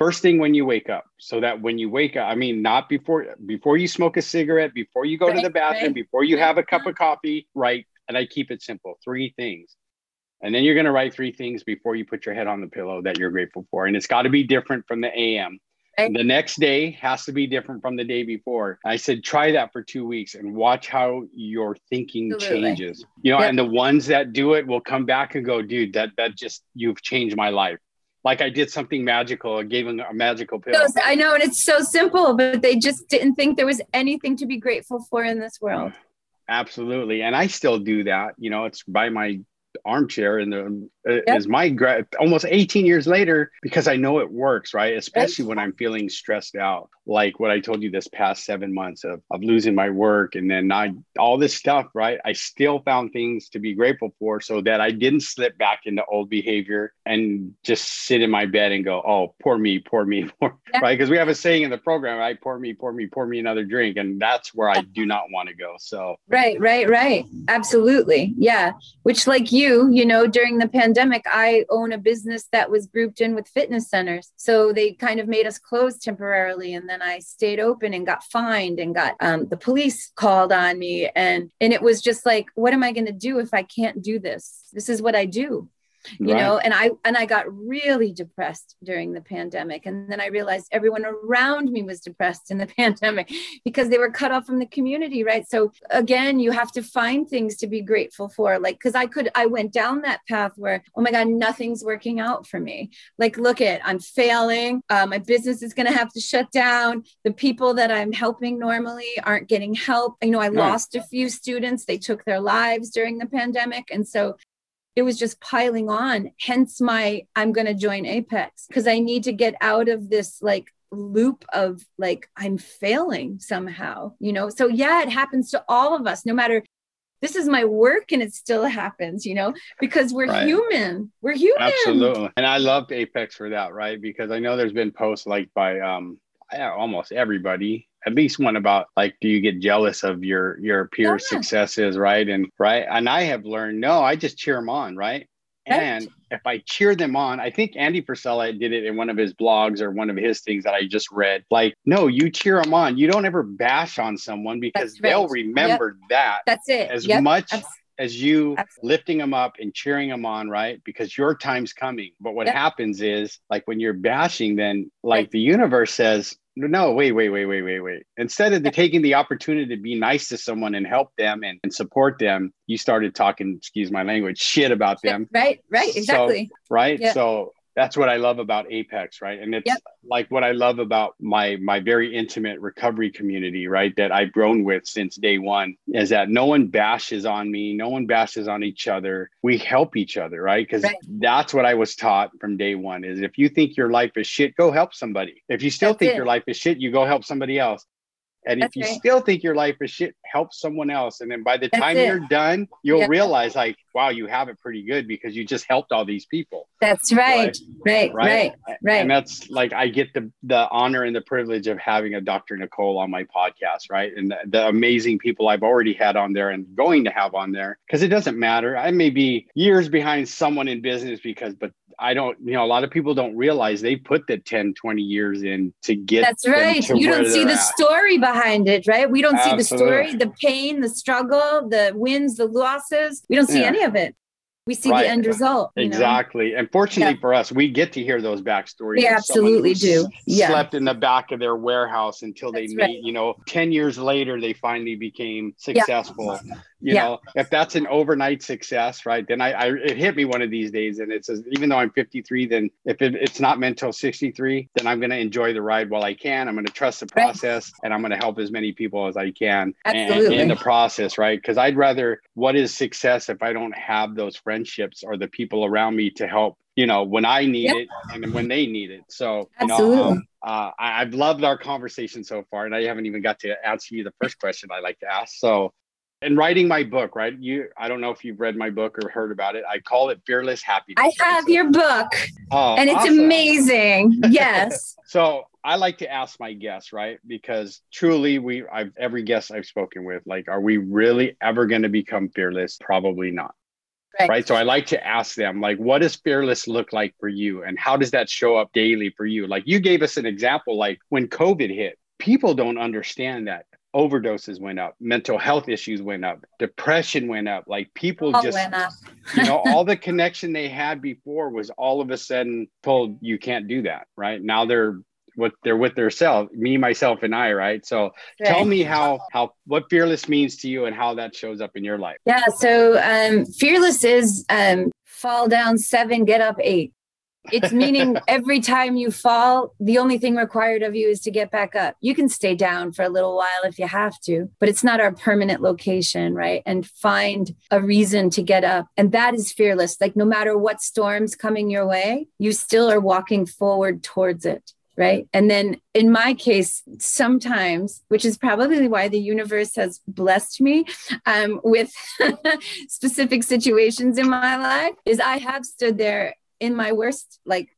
first thing when you wake up. So that when you wake up i mean not before before you smoke a cigarette before you go right, to the bathroom right. before you have a cup uh-huh. of coffee right? And i keep it simple three things. And then you're going to write three things before you put your head on the pillow that you're grateful for. And it's got to be different from the am right. the next day has to be different from the day before. I said try that for two weeks and watch how your thinking Absolutely. changes. You know yep. and the ones that do it will come back and go dude that that just you've changed my life like I did something magical. I gave them a magical pill. I know, and it's so simple, but they just didn't think there was anything to be grateful for in this world. Absolutely, and I still do that. You know, it's by my armchair and the yep. is my gra- almost 18 years later because I know it works, right? Especially when I'm feeling stressed out, like what I told you this past seven months of, of losing my work and then not all this stuff, right? I still found things to be grateful for so that I didn't slip back into old behavior and just sit in my bed and go, oh, poor me, poor me, poor, right? Because we have a saying in the program, right? Pour me, pour me, pour me another drink. And that's where I do not want to go. So, right, right, right. Absolutely. Yeah. Which, like you, you know, during the pandemic, pandemic, I own a business that was grouped in with fitness centers. So they kind of made us close temporarily. And then I stayed open and got fined and got um, the police called on me. And, and it was just like, what am I going to do if I can't do this? This is what I do you right. know and i and i got really depressed during the pandemic. And then i realized everyone around me was depressed in the pandemic because they were cut off from the community right? So again you have to find things to be grateful for. Like because i could i went down that path where oh my god nothing's working out for me. Like look at i'm failing. Uh, my business is going to have to shut down. The people that i'm helping normally aren't getting help. You know i lost a few students. They took their lives during the pandemic. And so it was just piling on hence my i'm going to join apex because i need to get out of this like loop of like i'm failing somehow you know? So yeah it happens to all of us no matter this is my work and it still happens you know? Because we're right. human we're human. Absolutely and i loved apex for that right? Because i know there's been posts like by um almost everybody at least one about like do you get jealous of your your peer yeah. successes right and right and i have learned no i just cheer them on right And if I cheer them on, I think Andy Frisella did it in one of his blogs or one of his things that I just read. Like, no, you cheer them on. You don't ever bash on someone because right. they'll remember yep. that. That's it. As yep. much as you Absolutely. lifting them up and cheering them on, right? Because your time's coming. But what yep. happens is, like when you're bashing, then like right. the universe says, no, wait, wait, wait, wait, wait, wait. Instead of the, taking the opportunity to be nice to someone and help them and, and support them, you started talking, excuse my language, shit about them. Right, right, exactly. So, right. Yeah. So that's what I love about Apex, right? And it's yep. like what I love about my my very intimate recovery community, right? That I've grown with since day one is that no one bashes on me, no one bashes on each other. We help each other, right? Because right. that's what I was taught from day one is if you think your life is shit, go help somebody. If you still that's think it. your life is shit, you go help somebody else. And That's if you right. still think your life is shit, help someone else. And then by the That's time it. you're done, you'll realize like, wow, you have it pretty good because you just helped all these people. That's right. Right. Right. Right. right. And that's like I get the the honor and the privilege of having a Dr. Nicole on my podcast, right? And the, the amazing people I've already had on there and going to have on there. Because it doesn't matter. I may be years behind someone in business because, but I don't, you know, a lot of people don't realize they put the 10, 20 years in to get. That's right. You don't see the at. story behind it, right? We don't Absolutely. see the story, the pain, the struggle, the wins, the losses. We don't see yeah. any of it we see right. the end result. Exactly. Know? And fortunately yeah. for us, we get to hear those backstories. We absolutely do. Yeah. Slept in the back of their warehouse until they made, right. you know, 10 years later, they finally became successful. Yeah. You yeah. know, if that's an overnight success, right? Then I, I, it hit me one of these days and it says, even though I'm 53, then if it, it's not meant till 63, then I'm going to enjoy the ride while I can. I'm going to trust the process right. and I'm going to help as many people as I can Absolutely. in the process, right? Because I'd rather, what is success if I don't have those friendships or the people around me to help you know when i need yep. it and when they need it so you Absolutely. know um, uh, I, have loved our conversation so far and i haven't even got to answer you the first question i like to ask so in writing my book right you i don't know if you've read my book or heard about it i call it fearless happiness i have so, your book oh, and it's awesome. amazing yes so I like to ask my guests, right? Because truly, we, I've every guest I've spoken with, like, are we really ever going to become fearless? Probably not. Right. right. So I like to ask them, like, what does fearless look like for you? And how does that show up daily for you? Like, you gave us an example, like when COVID hit, people don't understand that overdoses went up, mental health issues went up, depression went up. Like, people all just, you know, all the connection they had before was all of a sudden told you can't do that. Right. Now they're what they're with themselves me myself and i right so right. tell me how how what fearless means to you and how that shows up in your life yeah so um fearless is um fall down seven get up eight it's meaning every time you fall, the only thing required of you is to get back up. You can stay down for a little while if you have to, but it's not our permanent location, right? And find a reason to get up. And that is fearless. Like no matter what storm's coming your way, you still are walking forward towards it right? And then in my case, sometimes, which is probably why the universe has blessed me um, with specific situations in my life, is I have stood there in my worst, like,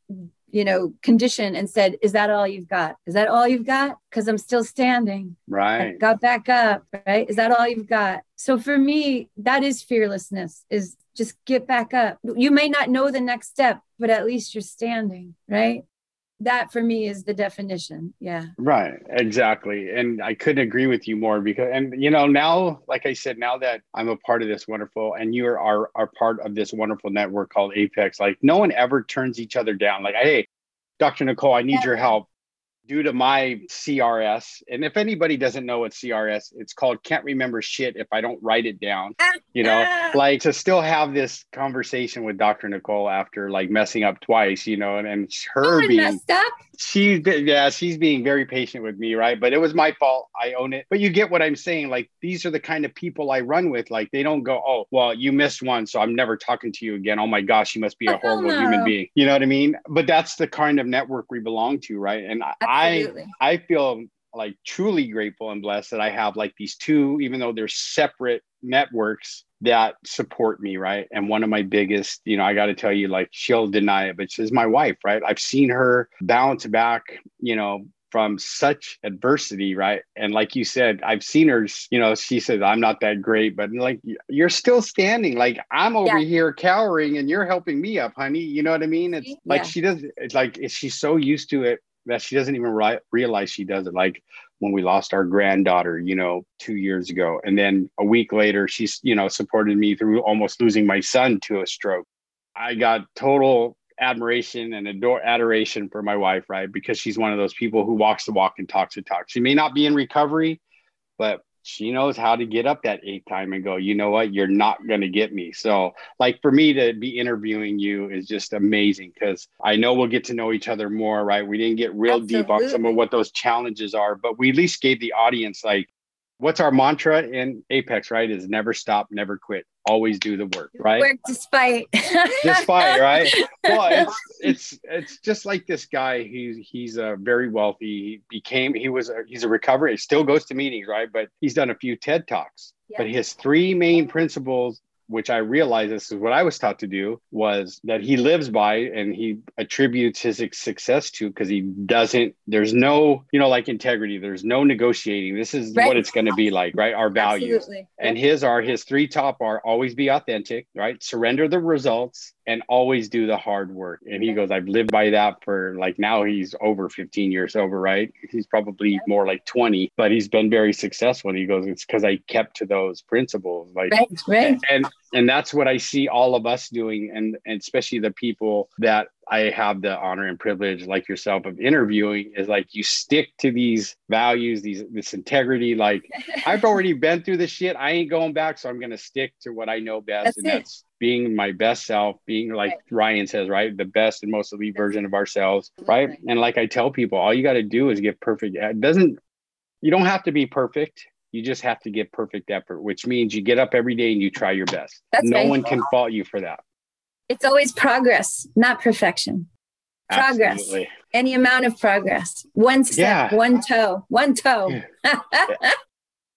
you know, condition and said, Is that all you've got? Is that all you've got? Because I'm still standing. Right. I got back up. Right. Is that all you've got? So for me, that is fearlessness, is just get back up. You may not know the next step, but at least you're standing. Right that for me is the definition. Yeah. Right. Exactly. And i couldn't agree with you more because and you know now like i said now that i'm a part of this wonderful and you are are part of this wonderful network called apex like no one ever turns each other down. Like hey dr nicole i need yeah. your help due to my CRS. And if anybody doesn't know what CRS, it's called can't remember shit if I don't write it down. You know, like to still have this conversation with Dr. Nicole after like messing up twice, you know, and, and her being messed up. She's yeah, she's being very patient with me, right? But it was my fault. I own it. But you get what I'm saying. Like these are the kind of people I run with. Like they don't go, oh, well, you missed one, so I'm never talking to you again. Oh my gosh, you must be a horrible human being. You know what I mean? But that's the kind of network we belong to, right? And Absolutely. I I feel like truly grateful and blessed that I have like these two, even though they're separate networks that support me, right? And one of my biggest, you know, I got to tell you, like she'll deny it, but she's my wife, right? I've seen her bounce back, you know, from such adversity, right? And like you said, I've seen her, you know, she says, I'm not that great, but like you're still standing. Like I'm over yeah. here cowering and you're helping me up, honey. You know what I mean? It's yeah. like she does, it's like she's so used to it that she doesn't even ri- realize she does it. Like when we lost our granddaughter, you know, two years ago. And then a week later, she's, you know, supported me through almost losing my son to a stroke. I got total admiration and adore adoration for my wife, right? Because she's one of those people who walks the walk and talks the talk. She may not be in recovery, but she knows how to get up that eighth time and go, you know what, you're not going to get me. So, like for me to be interviewing you is just amazing because I know we'll get to know each other more, right? We didn't get real Absolutely. deep on some of what those challenges are, but we at least gave the audience like what's our mantra in Apex, right? Is never stop, never quit, always do the work, right? Work despite. despite, right? Well, it's it's it's just like this guy. He's he's uh, very wealthy. He became he was a, he's a recovery. He still goes to meetings, right? But he's done a few TED talks. Yeah. But his three main principles which I realized this is what I was taught to do, was that he lives by and he attributes his success to because he doesn't, there's no, you know, like integrity, there's no negotiating. This is right. what it's going to be like, right? Our values. Absolutely. And his are, his three top are always be authentic, right? Surrender the results and always do the hard work. And he goes, I've lived by that for like now he's over 15 years over, right? He's probably more like 20, but he's been very successful. And he goes, It's because I kept to those principles. Like right, right. and and that's what I see all of us doing, and, and especially the people that I have the honor and privilege, like yourself, of interviewing is like you stick to these values, these this integrity. Like I've already been through this shit. I ain't going back, so I'm gonna stick to what I know best, that's and it. that's being my best self, being like right. Ryan says, right, the best and most elite version of ourselves, right? right? And like I tell people, all you got to do is get perfect. It doesn't you don't have to be perfect. You just have to give perfect effort, which means you get up every day and you try your best. That's no right. one can fault you for that. It's always progress, not perfection. Progress. Absolutely. Any amount of progress. One step, yeah. one toe, one toe.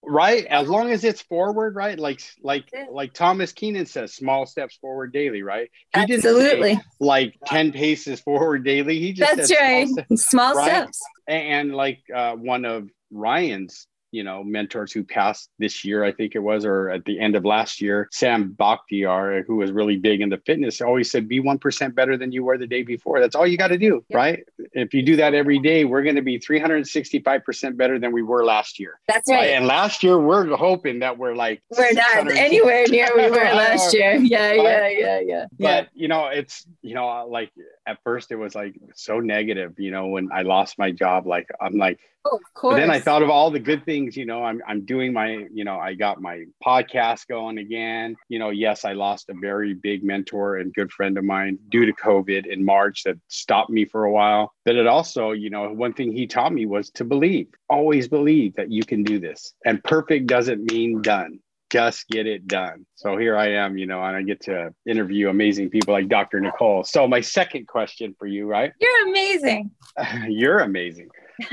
right as long as it's forward right like like like thomas keenan says small steps forward daily right he absolutely like 10 paces forward daily he just that's right small, steps, small right? steps and, and, like uh, one of ryan's you know mentors who passed this year i think it was or at the end of last year sam bakhtiar who was really big into fitness always said be 1% better than you were the day before. That's all you got to do yep. right? If you do that every day we're going to be 365% better than we were last year. That's right. And last year we're hoping that we're like we're not anywhere near we were last year. Yeah yeah yeah yeah. But you know it's you know like at first it was like so negative you know when i lost my job like i'm like Oh, of course. But then I thought of all the good things, you know, I'm, I'm doing my, you know, I got my podcast going again. You know, yes, I lost a very big mentor and good friend of mine due to COVID in March that stopped me for a while. But it also, you know, one thing he taught me was to believe, always believe that you can do this. And perfect doesn't mean done just get it done. So here I am, you know, and I get to interview amazing people like Dr. Nicole. So my second question for you, right? You're amazing. You're amazing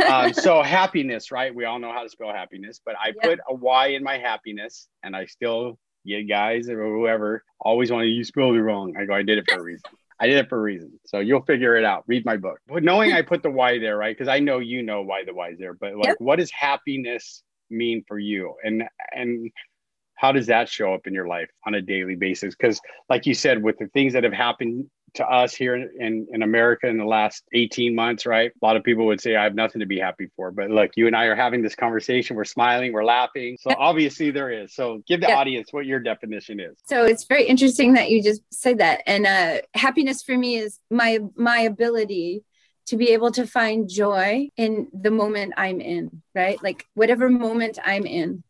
um, so happiness, right? We all know how to spell happiness, but I put a Y in my happiness, and I still get guys or whoever always want to you spelled it wrong. I go, I did it for a reason. I did it for a reason. So you'll figure it out. Read my book. But knowing I put the Y there, right? Because I know you know why the Y is there. But like, yep. what does happiness mean for you? And and how does that show up in your life on a daily basis? Because like you said, with the things that have happened to us here in, in America in the last 18 months, right? A lot of people would say, I have nothing to be happy for. But look, you and I are having this conversation. We're smiling, we're laughing. So obviously there is. So give the audience what your definition is. So it's very interesting that you just said that. And uh, happiness for me is my my ability to be able to find joy in the moment I'm in, right? Like whatever moment I'm in.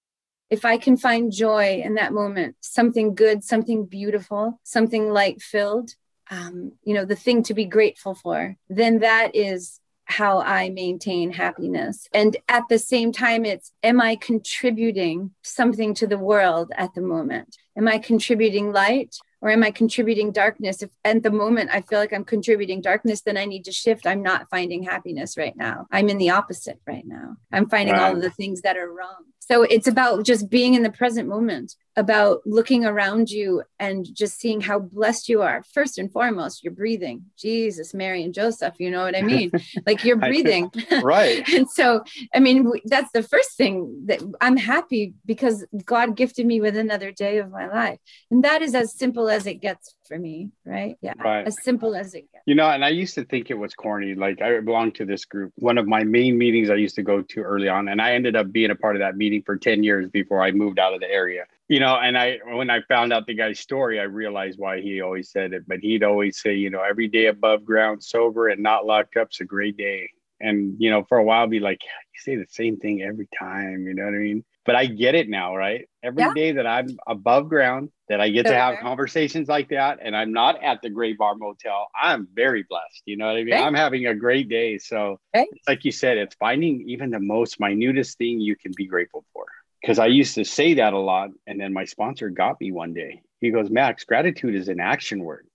If I can find joy in that moment, something good, something beautiful, something light filled, um, you know the thing to be grateful for then that is how i maintain happiness. And at the same time it's am i contributing something to the world at the moment? Am i contributing light or am i contributing darkness? If at the moment i feel like i'm contributing darkness then i need to shift. I'm not finding happiness right now. I'm in the opposite right now. I'm finding all of the things that are wrong. So it's about just being in the present moment about looking around you and just seeing how blessed you are. First and foremost, you're breathing. Jesus, Mary, and Joseph, you know what I mean? like you're breathing. right. and so, I mean, that's the first thing that I'm happy because God gifted me with another day of my life. And that is as simple as it gets for me, right? Yeah. Right. As simple as it gets. You know, and I used to think it was corny. Like I belonged to this group. One of my main meetings I used to go to early on, and I ended up being a part of that meeting for 10 years before I moved out of the area you know, and I when I found out the guy's story, I realized why he always said it. But he'd always say, you know, every day above ground, sober and not locked up's a great day. And you know, for a while, I'd be like, you say the same thing every time. You know what I mean? But I get it now, right? Every yeah. day that I'm above ground, that I get to have conversations like that, and I'm not at the Gray Bar Motel, I'm very blessed. You know what I mean? Right. I'm having a great day. So, right. like you said, it's finding even the most minutest thing you can be grateful for because I used to say that a lot. And then my sponsor got me one day. He goes, Max, gratitude is an action word.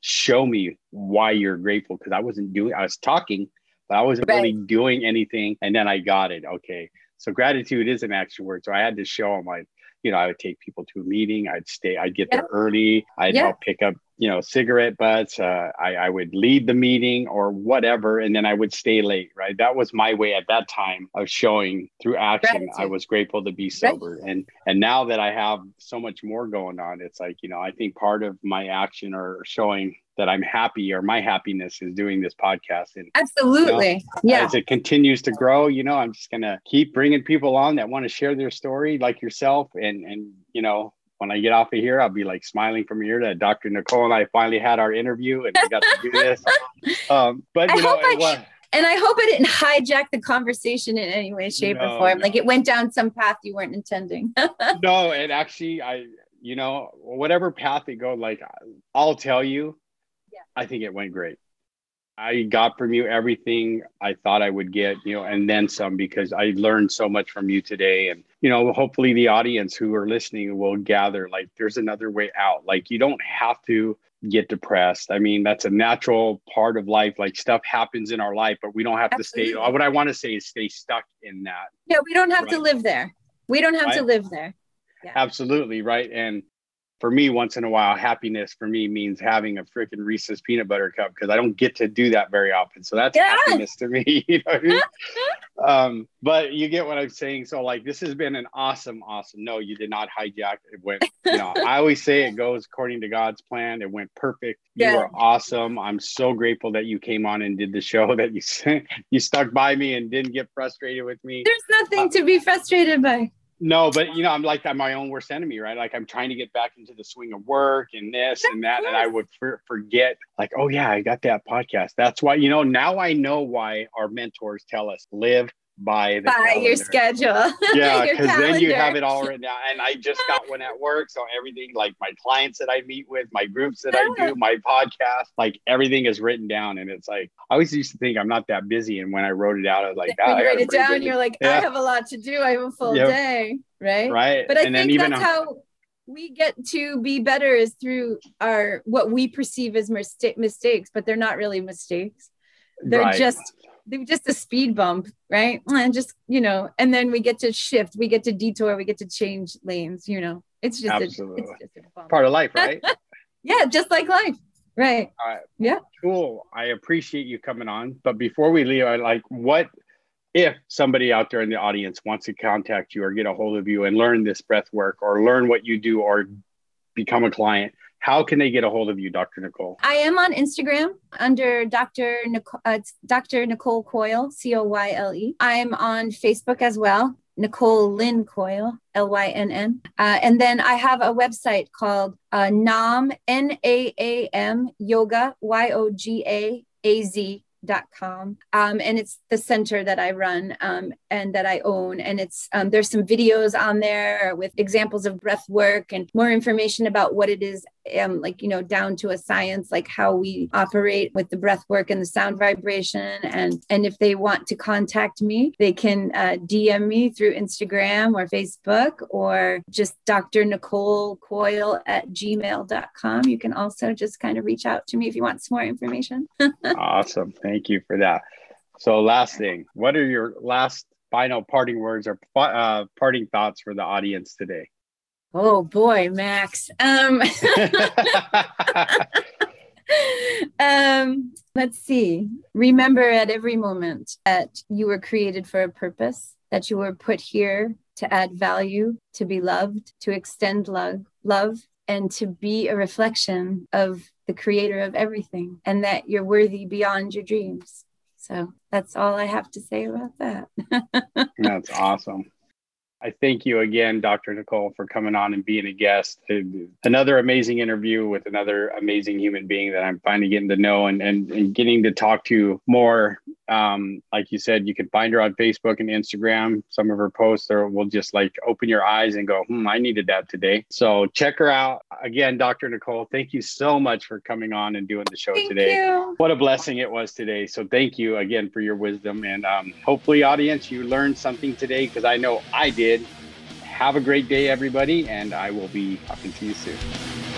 Show me why you're grateful. Because I wasn't doing, I was talking, but I wasn't right. really doing anything. And then I got it. Okay. So gratitude is an action word. So I had to show him like, you know, I would take people to a meeting. I'd stay, I'd get yeah. there early. I'd yeah. help pick up, you know, cigarette butts. Uh, I, I would lead the meeting or whatever, and then I would stay late. Right, that was my way at that time of showing through action. Gratitude. I was grateful to be sober, right. and and now that I have so much more going on, it's like you know, I think part of my action or showing that I'm happy or my happiness is doing this podcast. And absolutely, you know, yeah. As it continues to grow, you know, I'm just gonna keep bringing people on that want to share their story, like yourself, and and you know. When I get off of here, I'll be like smiling from here to Dr. Nicole and I finally had our interview and we got to do this. Um, but you I know, I, and I hope I didn't hijack the conversation in any way, shape, no, or form. No. Like it went down some path you weren't intending. no, and actually, I, you know, whatever path it go, like I'll tell you, I think it went great. I got from you everything I thought I would get, you know, and then some because I learned so much from you today. And, you know, hopefully the audience who are listening will gather like there's another way out. Like you don't have to get depressed. I mean, that's a natural part of life. Like stuff happens in our life, but we don't have Absolutely. to stay. What I want to say is stay stuck in that. Yeah, we don't have right? to live there. We don't have right? to live there. Yeah. Absolutely. Right. And for me, once in a while, happiness for me means having a freaking Reese's peanut butter cup because I don't get to do that very often. So that's yeah. happiness to me. You know I mean? um, but you get what I'm saying. So like, this has been an awesome, awesome. No, you did not hijack. It went. You know, I always say it goes according to God's plan. It went perfect. You yeah. were awesome. I'm so grateful that you came on and did the show. That you you stuck by me and didn't get frustrated with me. There's nothing uh, to be frustrated by. No, but you know, I'm like I'm my own worst enemy, right? Like I'm trying to get back into the swing of work and this and that, and I would for, forget, like, oh yeah, I got that podcast. That's why, you know, now I know why our mentors tell us live by the by calendar. your schedule. Yeah, because then you have it all written down. And I just got one at work, so everything like my clients that I meet with, my groups that I do, ah. my podcast, like everything is written down. And it's like I always used to think I'm not that busy, and when I wrote it out, I was like, oh, you write it down, you're like, yeah. I have a lot to do. I have a full yep. day, right? Right. But I and think that's how we get to be better is through our what we perceive as mistakes, but they're not really mistakes. They're right. just just a speed bump, right? And just, you know, and then we get to shift, we get to detour, we get to change lanes, you know. It's just, a, it's just a part of life, right? yeah, just like life. Right. Uh, yeah. Cool. I appreciate you coming on. But before we leave, I like what if somebody out there in the audience wants to contact you or get a hold of you and learn this breath work or learn what you do or become a client, how can they get a hold of you, Dr. Nicole? I am on Instagram under Dr. Nicole, uh, Dr. Nicole Coyle, C O Y L E. I'm on Facebook as well, Nicole Lynn Coyle, L Y N N. Uh, and then I have a website called uh, Naam, N A A M Yoga, Y O G A A Z dot com um, and it's the center that i run um, and that i own and it's um, there's some videos on there with examples of breath work and more information about what it is um, like you know down to a science like how we operate with the breath work and the sound vibration. And and if they want to contact me they can uh, dm me through instagram or facebook or just dr nicole coyle at gmail.com you can also just kind of reach out to me if you want some more information. Awesome. Thank you for that. So last thing what are your last final parting words or uh, parting thoughts for the audience today Oh boy, Max. Um, um, let's see. Remember at every moment that you were created for a purpose, that you were put here to add value, to be loved, to extend love, love, and to be a reflection of the creator of everything, and that you're worthy beyond your dreams. So that's all I have to say about that. that's awesome. I thank you again, Dr. Nicole, for coming on and being a guest. Uh, another amazing interview with another amazing human being that I'm finally getting to know and, and, and getting to talk to more. Um, like you said, you can find her on Facebook and Instagram. Some of her posts are, will just like open your eyes and go, hmm, I needed that today. So check her out. Again, Dr. Nicole, thank you so much for coming on and doing the show thank today. You. What a blessing it was today. So thank you again for your wisdom. And um, hopefully, audience, you learned something today because I know I did. Have a great day, everybody, and I will be talking to you soon.